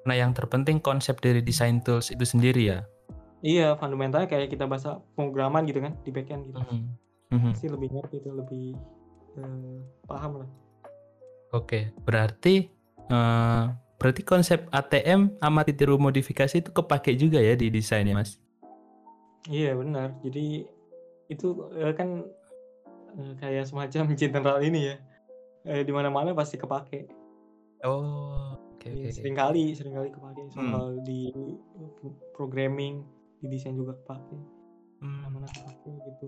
Nah, yang terpenting konsep dari design tools itu sendiri ya. Iya, fundamentalnya kayak kita bahasa pemrograman gitu kan di backend gitu. Mm -hmm. Pasti lebih ngerti itu lebih uh, paham lah. Oke, berarti uh, berarti konsep ATM sama tiru modifikasi itu kepake juga ya di desain ya, Mas? Iya, benar. Jadi itu uh, kan uh, kayak semacam [laughs] general ini ya. Uh, di mana-mana pasti kepake. Oh, oke okay, okay, sering kali, sering kali kepake soal hmm. di programming di desain juga kepake hmm. mana kepake gitu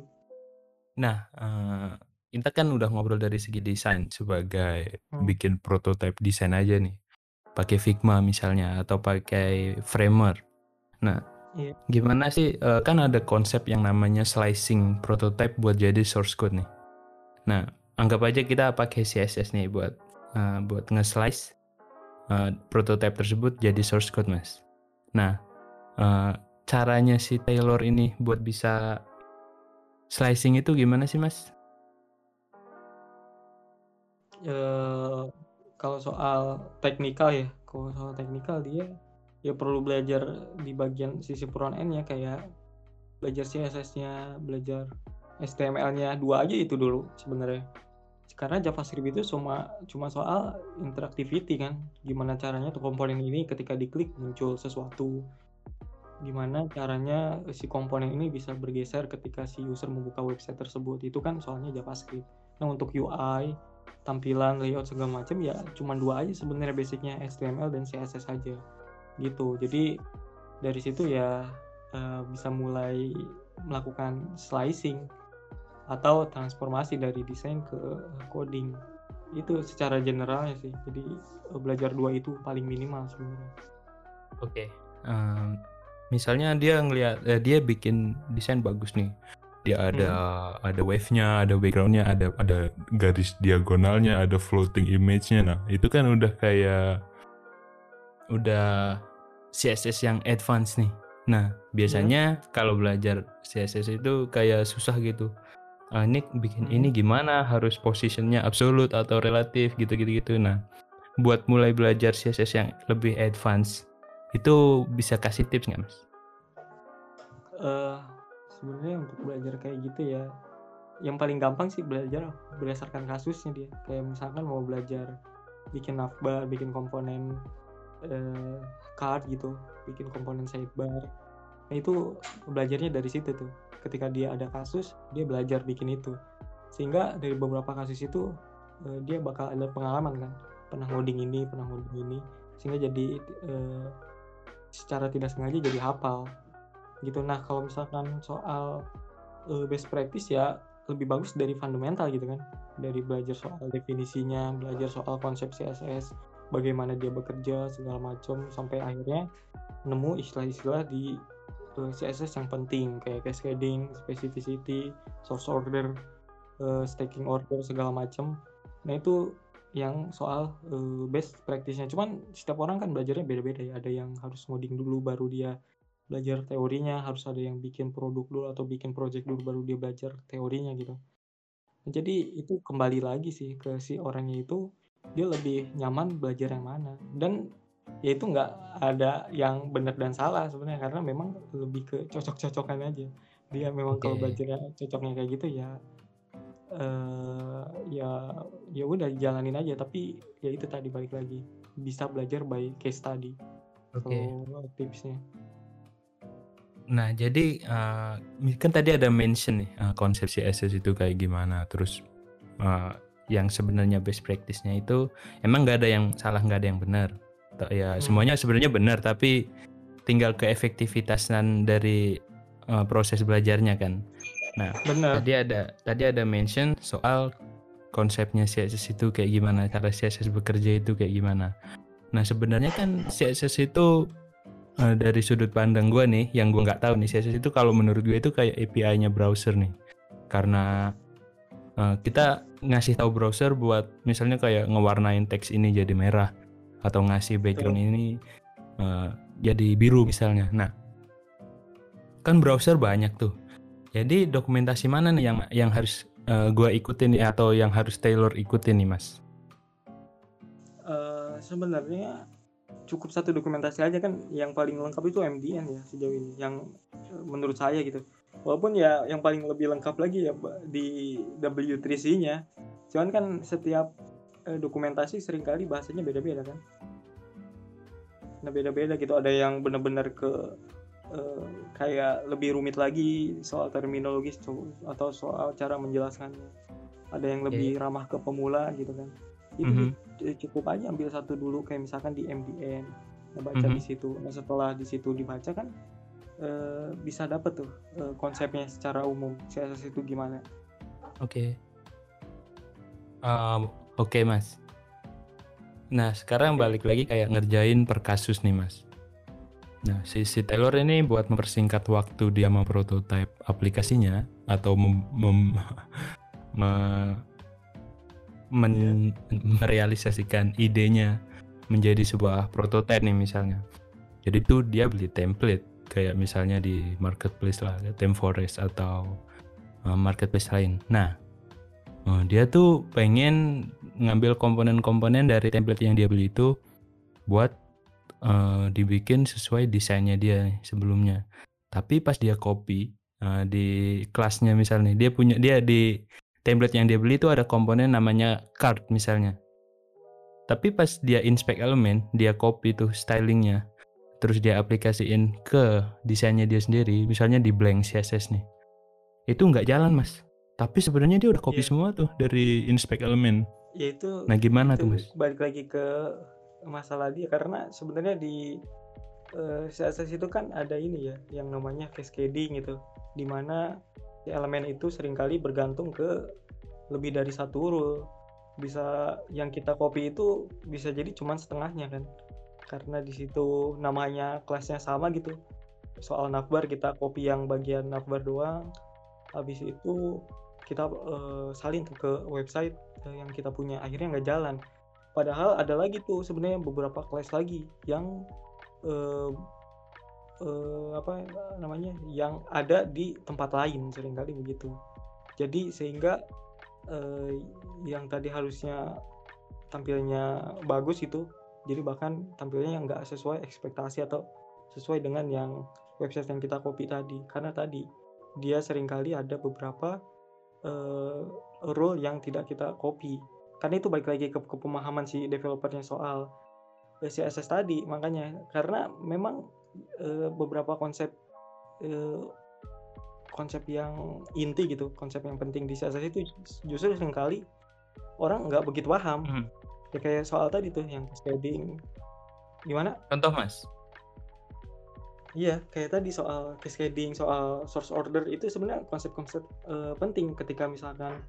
nah uh, kita kan udah ngobrol dari segi desain sebagai hmm. bikin prototype desain aja nih pakai Figma misalnya atau pakai Framer nah iya. gimana sih uh, kan ada konsep yang namanya slicing prototype buat jadi source code nih nah anggap aja kita pakai CSS nih buat uh, buat nge-slice uh, prototype tersebut jadi source code mas nah uh, caranya si Taylor ini buat bisa slicing itu gimana sih mas? Uh, kalau soal teknikal ya, kalau soal teknikal dia ya perlu belajar di bagian sisi front end ya kayak belajar CSS-nya, belajar HTML-nya dua aja itu dulu sebenarnya. Karena JavaScript itu cuma cuma soal interactivity kan, gimana caranya tuh komponen ini ketika diklik muncul sesuatu, gimana caranya si komponen ini bisa bergeser ketika si user membuka website tersebut itu kan soalnya JavaScript. Nah untuk UI, tampilan, layout segala macam ya cuma dua aja sebenarnya basicnya HTML dan CSS saja gitu. Jadi dari situ ya uh, bisa mulai melakukan slicing atau transformasi dari desain ke coding itu secara generalnya sih. Jadi belajar dua itu paling minimal sebenarnya. Oke. Okay. Um, misalnya dia ngelihat eh, dia bikin desain bagus nih dia ada hmm. ada wave-nya ada background-nya ada ada garis diagonalnya ada floating image-nya nah itu kan udah kayak udah CSS yang advance nih nah biasanya hmm. kalau belajar CSS itu kayak susah gitu ah, ini bikin hmm. ini gimana harus positionnya absolute atau relatif gitu gitu gitu nah buat mulai belajar CSS yang lebih advance itu bisa kasih tips nggak mas? Uh, sebenarnya untuk belajar kayak gitu ya, yang paling gampang sih belajar berdasarkan kasusnya dia. Kayak misalkan mau belajar bikin navbar, bikin komponen uh, card gitu, bikin komponen sidebar. Nah itu belajarnya dari situ tuh. Ketika dia ada kasus, dia belajar bikin itu. Sehingga dari beberapa kasus itu uh, dia bakal ada pengalaman kan, pernah ngoding ini, pernah ngoding ini, sehingga jadi uh, secara tidak sengaja jadi hafal gitu nah kalau misalkan soal uh, best practice ya lebih bagus dari fundamental gitu kan dari belajar soal definisinya belajar soal konsep CSS bagaimana dia bekerja segala macam sampai akhirnya nemu istilah-istilah di uh, eh, CSS yang penting kayak cascading, specificity, source order, uh, staking order segala macam. Nah itu yang soal uh, best practice-nya. Cuman setiap orang kan belajarnya beda-beda ya. Ada yang harus ngoding dulu baru dia belajar teorinya, harus ada yang bikin produk dulu atau bikin project dulu baru dia belajar teorinya gitu. Jadi itu kembali lagi sih ke si orangnya itu dia lebih nyaman belajar yang mana. Dan ya itu nggak ada yang benar dan salah sebenarnya karena memang lebih ke cocok-cocokan aja. Dia memang okay. kalau belajarnya cocoknya kayak gitu ya uh, ya ya udah jalanin aja tapi ya itu tadi balik lagi bisa belajar by case study okay. so tipsnya nah jadi uh, kan tadi ada mention nih uh, konsep CSS itu kayak gimana terus uh, yang sebenarnya best practice-nya itu emang nggak ada yang salah nggak ada yang benar ya hmm. semuanya sebenarnya benar tapi tinggal keefektivitasan dari uh, proses belajarnya kan Nah, Benar. tadi ada tadi ada mention soal konsepnya CSS itu kayak gimana, cara CSS bekerja itu kayak gimana. Nah, sebenarnya kan CSS itu uh, dari sudut pandang gue nih, yang gue nggak tahu nih CSS itu kalau menurut gue itu kayak API-nya browser nih, karena uh, kita ngasih tahu browser buat misalnya kayak ngewarnain teks ini jadi merah atau ngasih background ini uh, jadi biru misalnya. Nah, kan browser banyak tuh jadi dokumentasi mana nih yang yang harus uh, gua ikutin atau yang harus Taylor ikutin nih, Mas? Uh, sebenarnya cukup satu dokumentasi aja kan yang paling lengkap itu MDN ya sejauh ini yang eh, menurut saya gitu. Walaupun ya yang paling lebih lengkap lagi ya di W3C-nya cuman kan setiap eh, dokumentasi sering kali bahasanya beda-beda kan. Nah beda-beda gitu. Ada yang benar-benar ke eh, kayak lebih rumit lagi soal terminologis atau soal cara menjelaskannya. Ada yang lebih yeah. ramah ke pemula gitu kan. Jadi mm -hmm. Cukup aja ambil satu dulu kayak misalkan di MDN nah, baca mm -hmm. di situ nah setelah di situ dibaca kan e, bisa dapet tuh e, konsepnya secara umum CSS itu gimana oke okay. um, oke okay, mas nah sekarang okay. balik lagi kayak ngerjain per kasus nih mas Nah, si, si Taylor ini buat mempersingkat waktu dia memprototype aplikasinya atau mem, mem, [laughs] me, men, merealisasikan idenya menjadi sebuah prototipe nih misalnya. Jadi tuh dia beli template kayak misalnya di marketplace lah, Temforest atau uh, marketplace lain. Nah, uh, dia tuh pengen ngambil komponen-komponen dari template yang dia beli itu buat uh, dibikin sesuai desainnya dia sebelumnya. Tapi pas dia copy uh, di kelasnya misalnya, dia punya dia di template yang dia beli itu ada komponen namanya card misalnya. Tapi pas dia inspect elemen, dia copy tuh stylingnya, terus dia aplikasiin ke desainnya dia sendiri, misalnya di blank CSS nih. Itu nggak jalan mas. Tapi sebenarnya dia udah copy yeah. semua tuh dari inspect element. Ya itu. Nah gimana itu tuh mas? Balik lagi ke masalah dia karena sebenarnya di uh, eh, CSS itu kan ada ini ya yang namanya cascading gitu, di mana elemen itu sering kali bergantung ke lebih dari satu rule bisa yang kita copy itu bisa jadi cuma setengahnya kan. Karena di situ namanya kelasnya sama gitu. Soal navbar kita copy yang bagian navbar doang. Habis itu kita uh, salin ke website uh, yang kita punya. Akhirnya nggak jalan. Padahal ada lagi tuh sebenarnya beberapa kelas lagi yang uh, uh, apa namanya yang ada di tempat lain sering kali begitu. Jadi sehingga uh, yang tadi harusnya tampilnya bagus itu jadi bahkan tampilnya yang nggak sesuai ekspektasi atau sesuai dengan yang website yang kita copy tadi. Karena tadi dia sering kali ada beberapa uh, rule yang tidak kita copy. Karena itu balik lagi ke, ke pemahaman si developernya soal CSS tadi. Makanya karena memang uh, beberapa konsep uh, konsep yang inti gitu konsep yang penting di CSS itu justru sering kali orang nggak begitu paham. Hmm. ya kayak soal tadi tuh yang cascading gimana? Contoh mas. Iya, kayak tadi soal cascading, soal source order itu sebenarnya konsep-konsep uh, penting ketika misalkan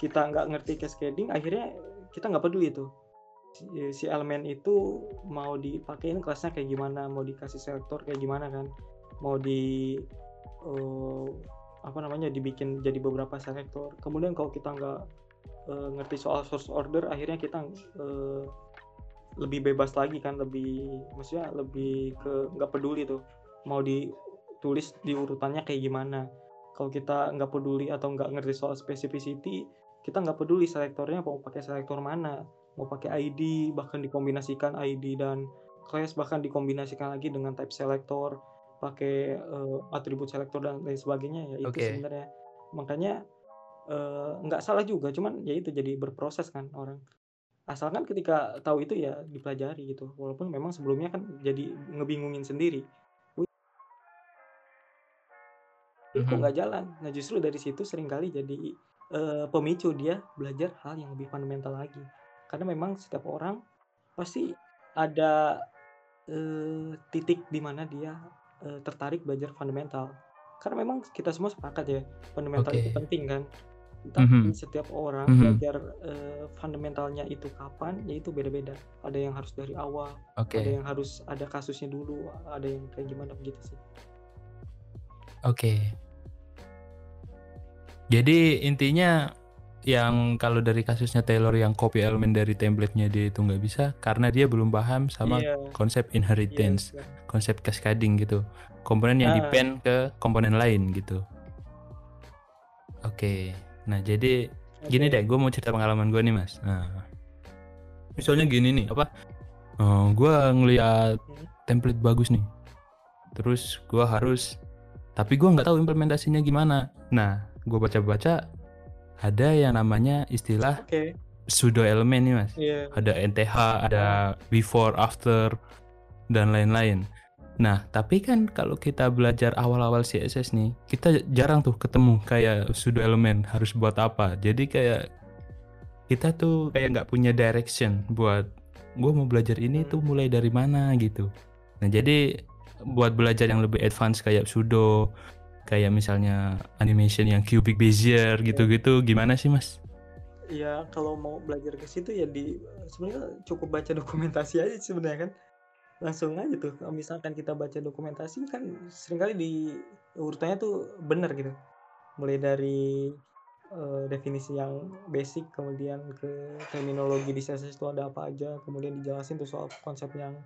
kita nggak ngerti cascading, akhirnya kita nggak peduli itu si elemen itu mau dipakein kelasnya kayak gimana mau dikasih selektor kayak gimana kan? Mau di uh, apa namanya dibikin jadi beberapa selektor kemudian kalau kita nggak uh, ngerti soal source order akhirnya kita uh, lebih bebas lagi kan? Lebih maksudnya lebih ke nggak peduli tuh mau ditulis di urutannya kayak gimana. Kalau kita nggak peduli atau nggak ngerti soal specificity kita nggak peduli selektornya mau pakai selektor mana mau pakai ID bahkan dikombinasikan ID dan class bahkan dikombinasikan lagi dengan type selector pakai uh, atribut selector dan lain sebagainya ya itu okay. sebenarnya. Makanya uh, nggak salah juga cuman ya itu jadi berproses kan orang. Asalkan ketika tahu itu ya dipelajari gitu walaupun memang sebelumnya kan jadi ngebingungin sendiri. Mm -hmm. kok nggak jalan. Nah justru dari situ sering kali jadi uh, pemicu dia belajar hal yang lebih fundamental lagi karena memang setiap orang pasti ada uh, titik di mana dia uh, tertarik belajar fundamental karena memang kita semua sepakat ya fundamental okay. itu penting kan tapi mm -hmm. setiap orang mm -hmm. belajar uh, fundamentalnya itu kapan ya itu beda-beda ada yang harus dari awal okay. ada yang harus ada kasusnya dulu ada yang kayak gimana begitu sih oke okay. jadi intinya yang kalau dari kasusnya Taylor yang copy elemen dari template-nya dia itu nggak bisa karena dia belum paham sama yeah. konsep inheritance, yeah, yeah. konsep cascading gitu. Komponen yang ah. depend ke komponen lain gitu. Oke, okay. nah jadi okay. gini deh, gue mau cerita pengalaman gue nih mas. Nah, misalnya gini nih, apa? uh, gue ngeliat template bagus nih terus gue harus tapi gue nggak tahu implementasinya gimana nah gue baca-baca ada yang namanya istilah Oke. pseudo elemen nih mas. Iya. ada NTH ada before after dan lain-lain. Nah tapi kan kalau kita belajar awal-awal CSS nih kita jarang tuh ketemu kayak pseudo elemen harus buat apa. Jadi kayak kita tuh kayak nggak punya direction buat gue mau belajar ini tuh mulai dari mana? gitu. Nah jadi buat belajar yang lebih advance kayak pseudo kayak misalnya animation yang cubic bezier gitu-gitu gimana sih mas Ya kalau mau belajar ke situ ya di sebenarnya cukup baca dokumentasi aja sebenarnya kan. Langsung aja tuh kalau misalkan kita baca dokumentasi kan sering kali di urutannya tuh bener gitu. Mulai dari eh, definisi yang basic kemudian ke terminologi di CSS itu ada apa aja, kemudian dijelasin tuh soal konsep yang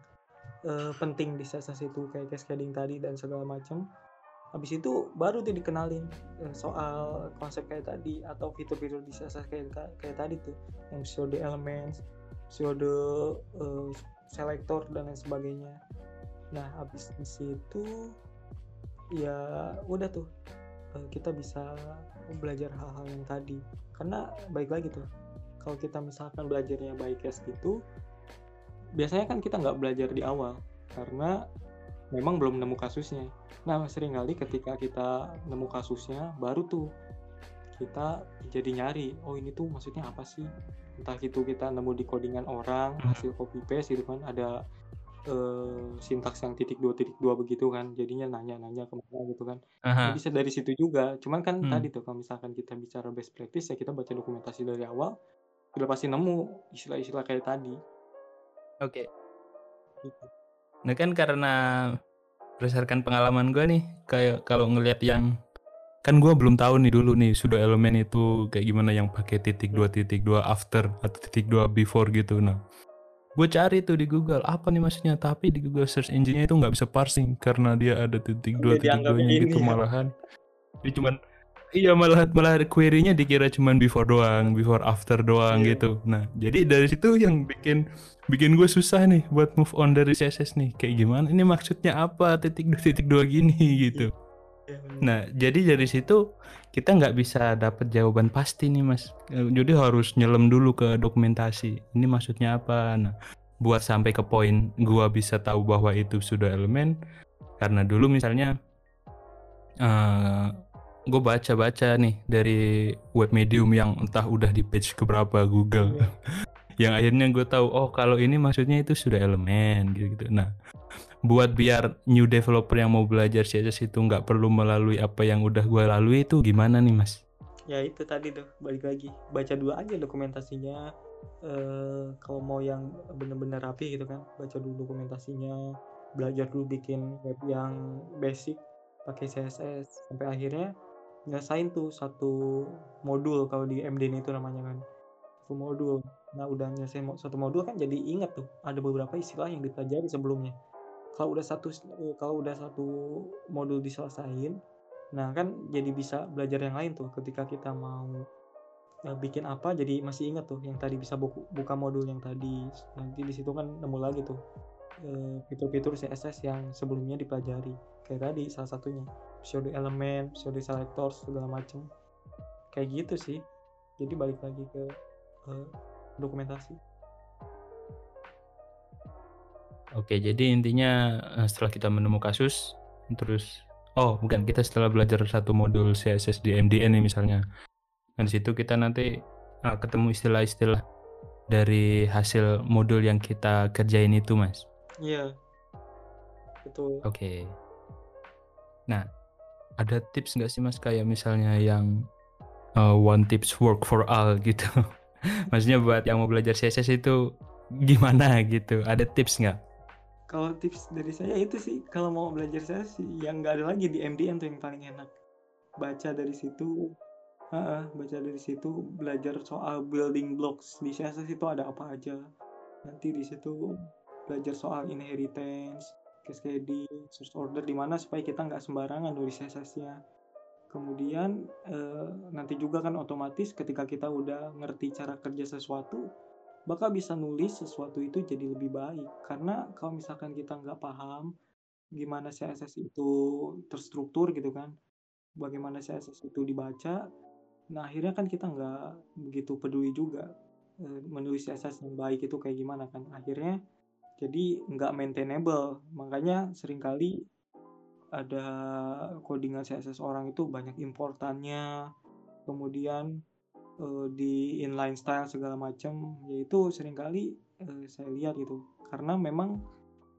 eh, penting di CSS itu kayak cascading tadi dan segala macam. Habis itu baru tuh dikenalin eh, soal konsep kayak tadi atau fitur-fitur di CSS kayak kayak tadi tuh yang pseudo elements, pseudo eh, selector dan lain sebagainya. Nah, habis di situ ya udah tuh eh, kita bisa belajar hal-hal yang tadi. Karena baik lagi tuh kalau kita misalkan belajarnya by case gitu, biasanya kan kita nggak belajar di awal karena memang belum nemu kasusnya. Nah, sering kali ketika kita nemu kasusnya, baru tuh kita jadi nyari, oh ini tuh maksudnya apa sih? Entah itu kita nemu di codingan orang, hasil copy paste gitu kan, ada eh, sintaks yang titik dua titik dua begitu kan, jadinya nanya-nanya ke mana gitu kan. Ya, bisa dari situ juga. Cuman kan Hmm. tadi tuh kalau misalkan kita bicara best practice ya kita baca dokumentasi dari awal, udah pasti nemu istilah-istilah kayak tadi. Oke. Gitu. Nah kan karena berdasarkan pengalaman gue nih, kayak kalau ngelihat yang kan gue belum tahu nih dulu nih sudah elemen itu kayak gimana yang pakai titik dua titik dua after atau titik dua before gitu. Nah, gue cari tuh di Google apa nih maksudnya, tapi di Google search engine-nya itu nggak bisa parsing karena dia ada titik dua titik ini gitu ya. malahan. Dia cuman Iya malah malah query-nya dikira cuman before doang, before after doang Iya. gitu. Nah, jadi dari situ yang bikin bikin gue susah nih buat move on dari CSS nih. Kayak gimana? Ini maksudnya apa? Titik dua titik dua gini [laughs] gitu. Ya, bener. Nah, jadi dari situ kita nggak bisa dapet jawaban pasti nih mas. Eh, Jadi harus nyelam dulu ke dokumentasi. Ini maksudnya apa? Nah, buat sampai ke poin gua bisa tahu bahwa itu sudah elemen. Karena dulu misalnya gue baca-baca nih dari web medium yang entah udah di page keberapa Google. Iya. [laughs] yang akhirnya gue tahu oh kalau ini maksudnya itu sudah elemen gitu-gitu. Nah, buat biar new developer yang mau belajar CSS itu nggak perlu melalui apa yang udah gue lalui itu gimana nih mas? ya itu tadi tuh balik lagi baca dulu aja dokumentasinya eh kalau mau yang bener-bener rapi gitu kan baca dulu dokumentasinya belajar dulu bikin web yang basic pakai CSS sampai akhirnya nyelesain tuh satu modul kalau di MDN itu namanya kan. Satu modul. Nah udah nyelesain satu modul kan jadi ingat tuh ada beberapa istilah yang dipelajari sebelumnya. Kalau udah satu eh, kalau udah satu modul diselesain Nah, kan jadi bisa belajar yang lain tuh. Ketika kita mau eh, bikin apa jadi masih ingat tuh yang tadi bisa buku, buka modul yang tadi. Nanti di situ kan nemu lagi tuh eh, fitur-fitur CSS yang sebelumnya dipelajari. Kayak tadi salah satunya pseudo element, pseudo selector segala macem. Kayak gitu sih. Jadi balik lagi ke eh, dokumentasi. Oke, jadi intinya eh, setelah kita menemukan kasus, terus oh bukan kita setelah belajar satu modul CSS di MDN nih misalnya, nah di situ kita nanti ah, ketemu istilah-istilah dari hasil modul yang kita kerjain itu, mas. Iya. Betul. Oke. Nah, ada tips nggak sih mas kayak misalnya yang uh, one tips work for all [laughs] gitu? Maksudnya buat yang mau belajar CSS itu gimana gitu? Ada tips nggak? Kalau tips dari saya itu sih kalau mau belajar sih yang nggak ada lagi di MDN tuh yang paling enak. Baca dari situ, Heeh, baca dari situ belajar soal building blocks di CSS itu ada apa aja. Nanti di situ belajar soal inheritance, cascading, source order di mana supaya kita nggak sembarangan dari CSS-nya. Kemudian eh, nanti juga kan otomatis ketika kita udah ngerti cara kerja sesuatu, bakal bisa nulis sesuatu itu jadi lebih baik karena kalau misalkan kita nggak paham gimana CSS itu terstruktur gitu kan bagaimana CSS itu dibaca nah akhirnya kan kita nggak begitu peduli juga eh, menulis CSS yang baik itu kayak gimana kan akhirnya jadi nggak maintainable. Makanya sering kali ada codingan CSS orang itu banyak importannya. Kemudian uh, di inline style segala macam yaitu sering kali uh, saya lihat gitu. Karena memang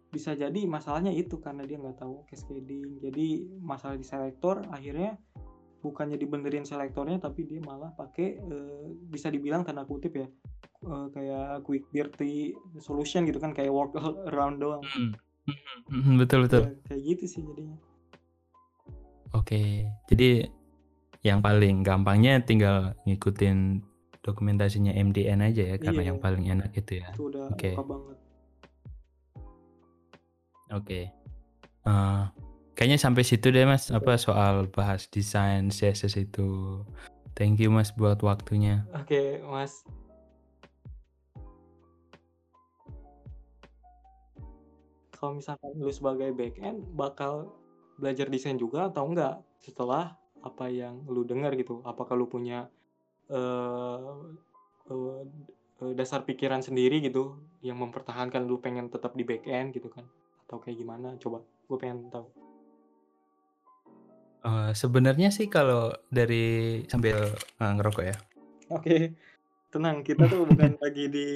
bisa jadi masalahnya itu karena dia nggak tahu cascading jadi masalah di selektor akhirnya bukannya dibenerin selektornya tapi dia malah pakai uh, bisa dibilang tanda kutip ya uh, kayak quick dirty solution gitu kan kayak work [laughs] around doang hmm. Hmm, betul betul ya, kayak gitu sih jadinya oke jadi yang paling gampangnya tinggal ngikutin dokumentasinya MDN aja ya karena iya, yang paling enak itu ya. Itu udah okay. banget. Oke. Okay. Uh, eh, kayaknya sampai situ deh Mas apa soal bahas desain CSS itu. Thank you Mas buat waktunya. Oke, okay, Mas. Kalau misalkan lu sebagai backend bakal belajar desain juga atau enggak setelah apa yang lu dengar gitu apakah lu punya uh, uh, dasar pikiran sendiri gitu yang mempertahankan lu pengen tetap di back end gitu kan atau kayak gimana coba gue pengen tahu uh, sebenarnya sih kalau dari sambil uh, ngerokok ya oke okay. tenang kita tuh bukan [laughs] lagi di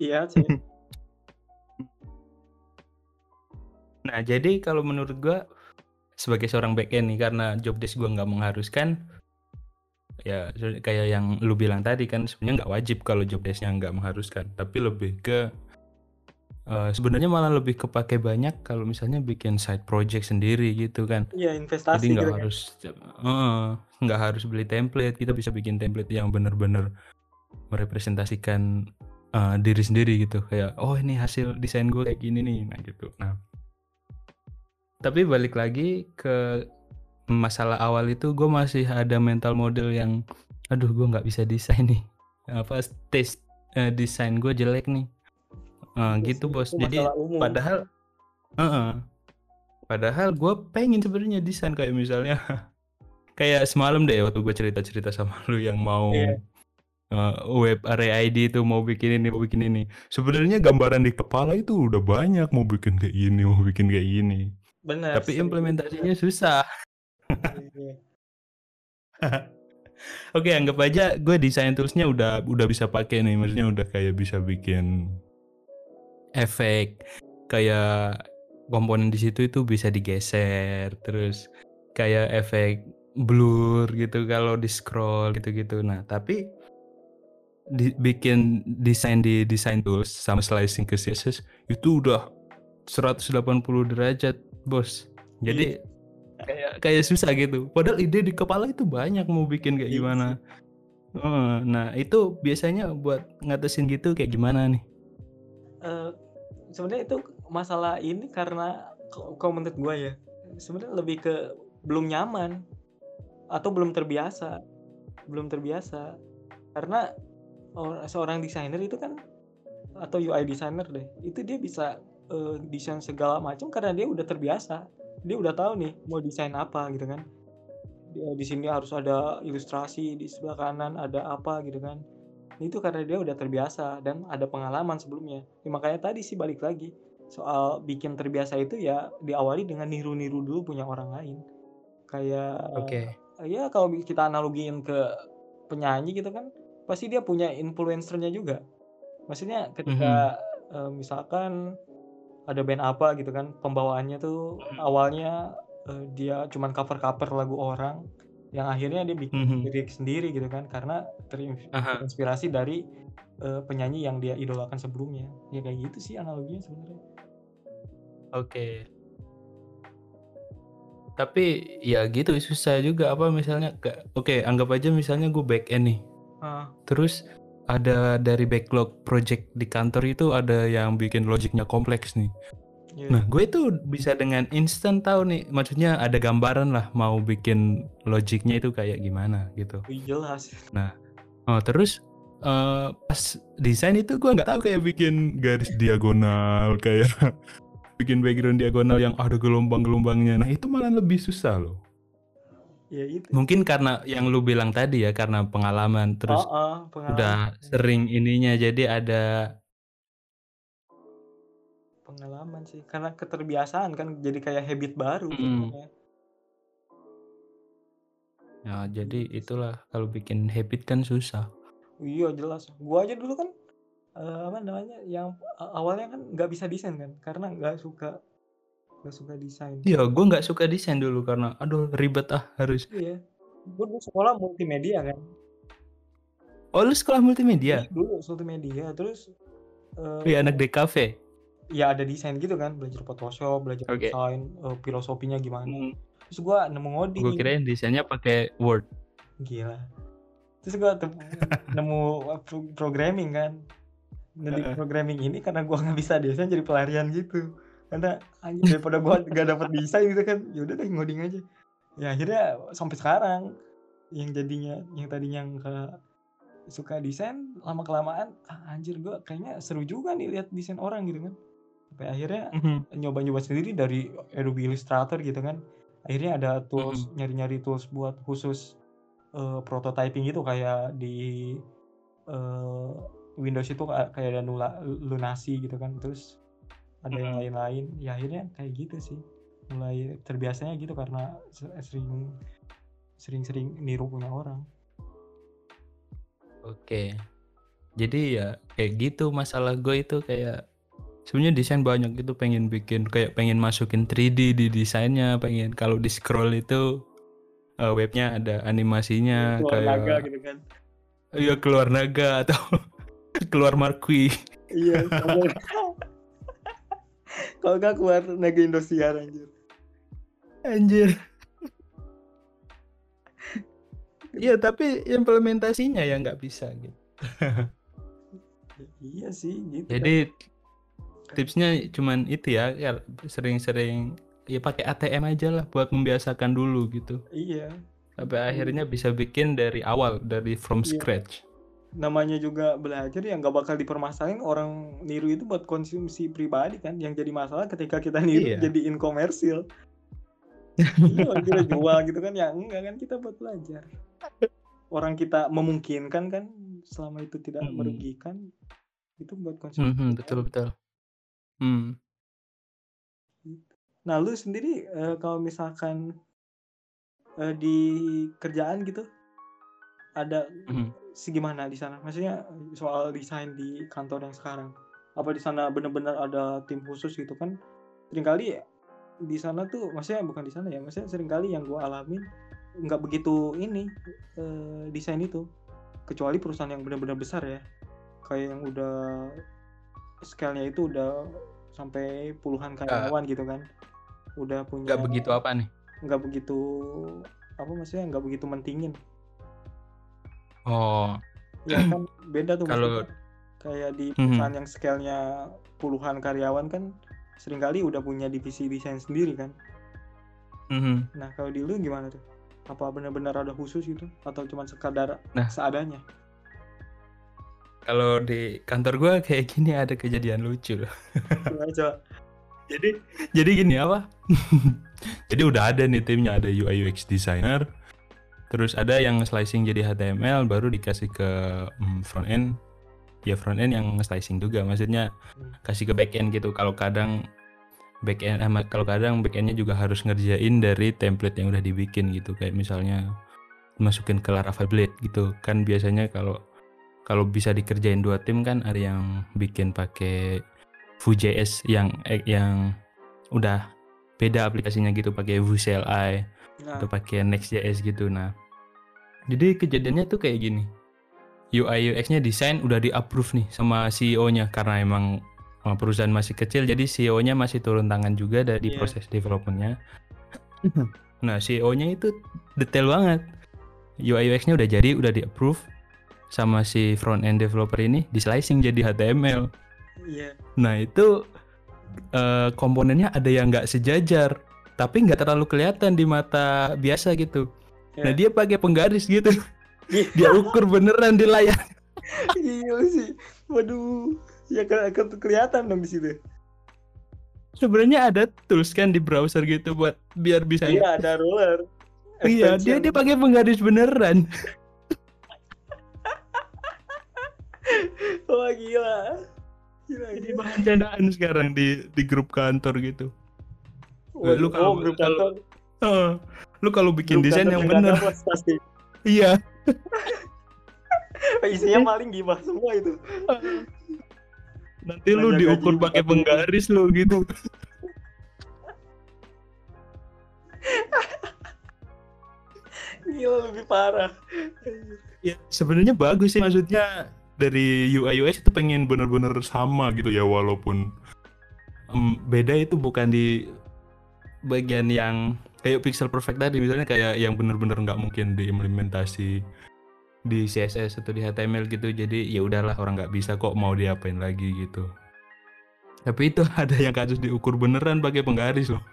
iya sih nah jadi kalau menurut gue sebagai seorang backend nih karena job desk gue nggak mengharuskan ya kayak yang lu bilang tadi kan sebenarnya nggak wajib kalau job desknya nggak mengharuskan tapi lebih ke uh, sebenarnya malah lebih kepake banyak kalau misalnya bikin side project sendiri gitu kan. Iya investasi jadi nggak gitu kan. harus nggak uh, harus beli template. Kita bisa bikin template yang benar-benar merepresentasikan uh, diri sendiri gitu. Kayak oh ini hasil desain gue kayak gini nih. Nah gitu. Nah tapi balik lagi ke masalah awal itu gue masih ada mental model yang aduh gue nggak bisa desain nih. Apa tes uh, desain gue jelek nih uh, gitu bos jadi padahal uh -uh, padahal gue pengen sebenarnya desain kayak misalnya [laughs] kayak semalam deh waktu gue cerita cerita sama lu yang mau yeah. Iya. uh, web area ID itu mau bikin ini mau bikin ini sebenarnya gambaran di kepala itu udah banyak mau bikin kayak ini mau bikin kayak ini Benar. Tapi implementasinya susah. Iya. [laughs] Oke, anggap aja gue desain toolsnya udah udah bisa pakai nih, maksudnya udah kayak bisa bikin efek kayak komponen di situ itu bisa digeser, terus kayak efek blur gitu kalau di scroll gitu-gitu. Nah, tapi di, bikin desain di design tools sama slicing ke CSS itu udah 180 derajat bos. Jadi iya. kayak kayak susah gitu. Padahal ide di kepala itu banyak mau bikin kayak iya gimana. nah itu biasanya buat ngatasin gitu kayak gimana nih? Uh, sebenarnya itu masalah ini karena kalau menurut gue ya sebenarnya lebih ke belum nyaman atau belum terbiasa belum terbiasa. Karena seorang desainer itu kan atau UI designer deh itu dia bisa uh, desain segala macam karena dia udah terbiasa. Dia udah tahu nih mau desain apa gitu kan. Di sini harus ada ilustrasi di sebelah kanan ada apa gitu kan itu karena dia udah terbiasa dan ada pengalaman sebelumnya ya, makanya tadi sih balik lagi soal bikin terbiasa itu ya diawali dengan niru-niru dulu punya orang lain kayak oke okay. ya kalau kita analogiin ke penyanyi gitu kan pasti dia punya influencernya juga maksudnya ketika mm -hmm. uh, misalkan ada band apa gitu kan pembawaannya tuh hmm. awalnya uh, dia cuman cover-cover lagu orang yang akhirnya dia bikin mm -hmm. lirik sendiri gitu kan karena terinspirasi dari uh, penyanyi yang dia idolakan sebelumnya ya kayak gitu sih analoginya sebenarnya oke okay. tapi ya gitu susah juga apa misalnya oke okay, anggap aja misalnya gue back end nih uh. terus ada dari backlog project di kantor itu ada yang bikin logiknya kompleks nih. Yeah. Nah, gue itu bisa dengan instan tahu nih, maksudnya ada gambaran lah mau bikin logiknya itu kayak gimana gitu. Jelas. Nah, oh terus uh, pas desain itu gue nggak tahu kayak bikin garis diagonal kayak [laughs] bikin background diagonal yang ada gelombang-gelombangnya. Nah itu malah lebih susah loh. Ya itu. Mungkin karena yang lu bilang tadi ya karena pengalaman terus oh, oh, pengalaman. udah sering ininya jadi ada pengalaman sih karena keterbiasaan kan jadi kayak habit baru mm. Ya jadi itulah kalau bikin habit kan susah. Iya jelas. Gua aja dulu kan uh, apa namanya yang awalnya kan nggak bisa desain kan karena nggak suka nggak suka desain. Iya, gua nggak suka desain dulu karena aduh ribet ah harus. Iya. Gua dulu sekolah multimedia kan. Oh lu sekolah multimedia? Iya, dulu multimedia terus. Uh, iya anak DKV. Ya ada desain gitu kan belajar Photoshop belajar okay. desain uh, filosofinya gimana. Hmm. Terus gue nemu ngoding gue kirain desainnya pakai Word. Gila. Terus gue [laughs] nemu programming kan. Jadi programming ini karena gue nggak bisa desain jadi pelarian gitu. Karena anjir daripada gue [laughs] gak dapet desain gitu kan yaudah deh ngoding aja. Ya akhirnya sampai sekarang yang jadinya yang tadinya nggak suka desain lama kelamaan ah, anjir gue kayaknya seru juga nih lihat desain orang gitu kan sampai akhirnya mm-hmm. nyoba-nyoba sendiri dari Adobe Illustrator gitu kan akhirnya ada tools mm-hmm. nyari-nyari tools buat khusus uh, prototyping itu kayak di uh, Windows itu kayak ada nula, lunasi gitu kan terus ada mm-hmm. yang lain-lain ya akhirnya kayak gitu sih mulai terbiasanya gitu karena sering sering-sering niru punya orang oke jadi ya kayak gitu masalah gue itu kayak sebenarnya desain banyak itu pengen bikin kayak pengen masukin 3D di desainnya pengen kalau di scroll itu uh, webnya ada animasinya keluar kayak naga gitu kan. Iya keluar naga atau [laughs] keluar marquee. Iya kalau nggak keluar naga Indosiar anjir. Anjir. Iya tapi implementasinya ya nggak bisa gitu. iya sih gitu. Jadi tipsnya cuman itu ya, ya sering-sering ya pakai ATM aja lah buat membiasakan dulu gitu. Iya. Sampai akhirnya bisa bikin dari awal dari from iya. scratch. Namanya juga belajar yang nggak bakal dipermasalahin orang niru itu buat konsumsi pribadi kan. Yang jadi masalah ketika kita niru iya. jadiin komersil. [laughs] iya, kita jual gitu kan ya enggak kan kita buat belajar. Orang kita memungkinkan kan selama itu tidak hmm. merugikan itu buat konsumsi. Hmm, betul betul. Hmm. Nah, lu sendiri, uh, kalau misalkan, uh, di kerjaan gitu, ada hmm. segimana di sana? Maksudnya soal desain di kantor yang sekarang. Apa di sana benar-benar ada tim khusus gitu kan? Seringkali di sana tuh maksudnya bukan di sana ya, maksudnya sering kali yang gua alamin nggak begitu ini, uh, desain itu. Kecuali perusahaan yang benar-benar besar ya, kayak yang udah scale-nya itu udah sampai puluhan karyawan uh, gitu kan. Udah punya nggak begitu apa nih? Nggak begitu apa maksudnya nggak begitu mentingin. Oh. Ya kan beda tuh [clears throat] kalau kayak di mhm. perusahaan mm -hmm. yang scale-nya puluhan karyawan kan sering kali udah punya divisi desain sendiri kan. Mm -hmm. nah kalau di lu gimana tuh? Apa benar-benar ada khusus gitu? Atau cuma sekadar nah. seadanya kalau di kantor gue kayak gini ada kejadian lucu loh. Coba, jadi jadi gini apa? [laughs] jadi udah ada nih timnya ada UI UX designer, terus ada yang slicing jadi HTML baru dikasih ke um, front end, ya front end yang slicing juga, maksudnya kasih ke back end gitu. Kalau kadang back end, eh, kalau kadang back endnya juga harus ngerjain dari template yang udah dibikin gitu, kayak misalnya masukin ke Laravel Blade gitu kan biasanya kalau kalau bisa dikerjain dua tim kan ada yang bikin pakai Vue.js yang eh, yang udah beda aplikasinya gitu pakai Vue CLI nah. atau pakai Next.js gitu. Nah jadi kejadiannya tuh kayak gini. UI UX-nya desain udah di approve nih sama CEO-nya karena emang perusahaan masih kecil jadi CEO-nya masih turun tangan juga dari yeah. proses developmentnya. [clears throat] Nah CEO-nya itu detail banget. UI UX-nya udah jadi udah di approve sama si front end developer ini di slicing jadi HTML. Iya. Yeah. Nah itu uh, komponennya ada yang nggak sejajar, tapi nggak terlalu kelihatan di mata biasa gitu. Yeah. Nah dia pakai penggaris gitu, iya. [laughs] dia ukur beneran di layar. Gila sih. Waduh. Ya ke, ke kelihatan dong di situ. Sebenarnya ada tools kan di browser gitu buat biar bisa Iya, ada ruler. Iya, dia dia pakai penggaris beneran. [laughs] Wah, gila. Gila, Jadi gila. bahan candaan sekarang di di grup kantor gitu. Waduh, lu kalau- oh, grup kantor. Oh, lu kalau bikin grup desain yang pasti. [laughs] Iya. [laughs] Isinya paling gibah semua itu. Nanti lu diukur pakai penggaris lu gitu. Gila lebih parah. Ya, sebenarnya bagus sih maksudnya dari UI UX itu pengen bener-bener sama gitu ya walaupun em, beda itu bukan di bagian yang kayak pixel perfect tadi misalnya kayak yang bener-bener nggak mungkin diimplementasi di CSS atau di HTML gitu jadi ya udahlah orang nggak bisa kok mau diapain lagi gitu tapi itu [laughs] ada yang kasus diukur beneran pakai penggaris loh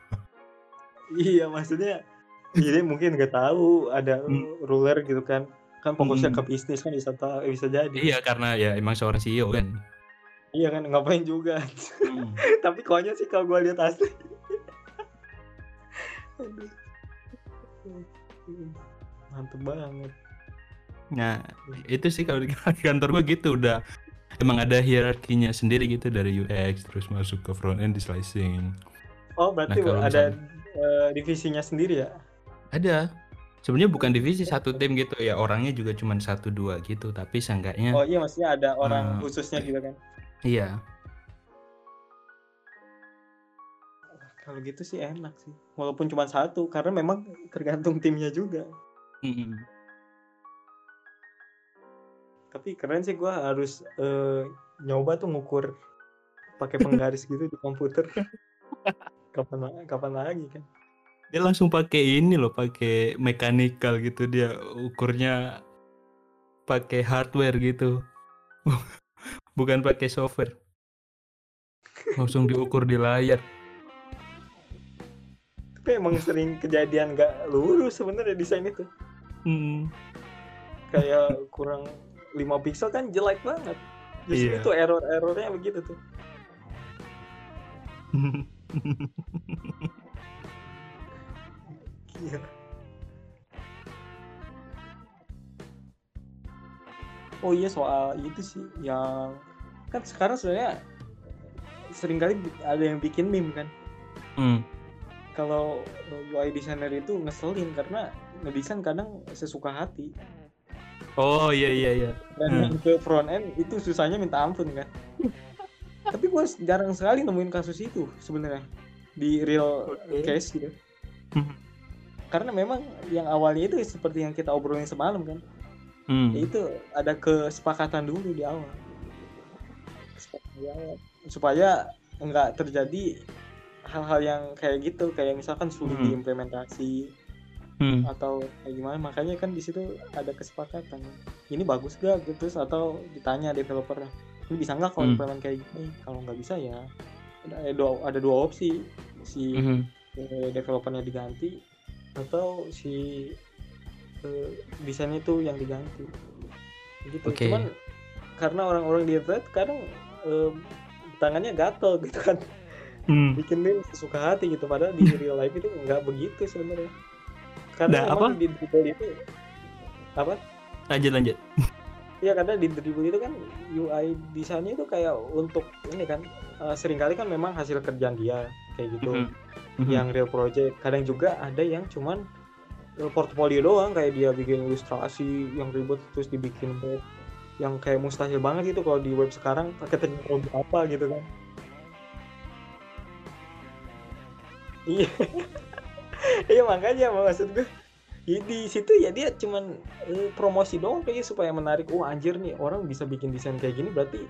Iya, maksudnya jadi mungkin nggak tahu ada Hmm. ruler gitu kan. Kan fokusnya Hmm. ke bisnis kan bisa ta- bisa jadi. iya karena ya emang seorang CEO kan Iya kan ngapain juga. Hmm. [laughs] Tapi konyol sih kalau gua lihat asli. Mantep banget. Nah, itu sih kalau di [laughs] kantor gue gitu udah emang ada hierarkinya sendiri gitu dari UX terus masuk ke front end di slicing. Oh, berarti Nah, ada eh, divisinya sendiri ya? Ada. Sebenarnya bukan divisi satu tim gitu ya, orangnya juga cuma satu dua gitu, tapi seenggaknya Oh iya, maksudnya ada orang Hmm. khususnya gitu kan. iya. Kalau gitu sih enak sih. Walaupun cuma satu, karena memang tergantung timnya juga. Mm-mm. Tapi keren sih gua harus eh, nyoba tuh ngukur pakai penggaris [laughs] gitu di komputer. [laughs] Kapan kapan lagi kan? Dia langsung pakai ini loh, pakai mechanical gitu dia ukurnya pakai hardware gitu. [laughs] Bukan pakai software. Langsung diukur di layar. Tapi emang sering kejadian gak lurus sebenarnya desain itu. Hmm. Kayak kurang 5 pixel kan jelek banget. Justru Iya. itu error-errornya begitu tuh. [laughs] Gila. Oh iya soal itu sih yang kan sekarang sebenarnya sering kali bi- ada yang bikin meme kan Hmm. kalau UI designer itu ngeselin karena ngedesain kadang sesuka hati Oh iya iya iya. dan Hmm. ke front end itu susahnya minta ampun kan [laughs] tapi gue jarang sekali nemuin kasus itu sebenarnya di real Oke. case gitu Hmm. Karena memang yang awalnya itu seperti yang kita obrolin semalam kan Hmm. ya itu ada kesepakatan dulu di awal awal. supaya nggak terjadi hal-hal yang kayak gitu kayak misalkan sulit Hmm. diimplementasi Hmm. atau kayak gimana makanya kan di situ ada kesepakatan ini bagus gak gitu terus atau ditanya developernya ini bisa nggak kalau Hmm. implement kayak gini kalau nggak bisa ya ada dua ada dua opsi si Mhm. eh, developernya diganti atau si eh, desainnya itu yang diganti. Gitu. Oke. cuman karena orang-orang di internet kadang eh, tangannya gatel gitu kan. Hmm. bikin dia suka hati gitu. Padahal di real life itu nggak begitu sebenarnya. Karena Nah, memang di dribble itu apa? Lanjut lanjut. [laughs] ya karena di dribble itu kan UI desainnya itu kayak untuk ini kan eh, sering kali kan memang hasil kerjaan dia kayak gitu. Mhm. Mhm. yang real project. Kadang juga ada yang cuman eh, portfolio doang. Kayak dia bikin ilustrasi yang ribet terus dibikin web yang kayak mustahil banget itu kalau di web sekarang. Pakai teknologi apa gitu kan. Iya. [laughs] Iya makanya maksud gue ya di situ ya dia cuman eh, promosi doang kayaknya supaya menarik. Oh anjir nih orang bisa bikin desain kayak gini berarti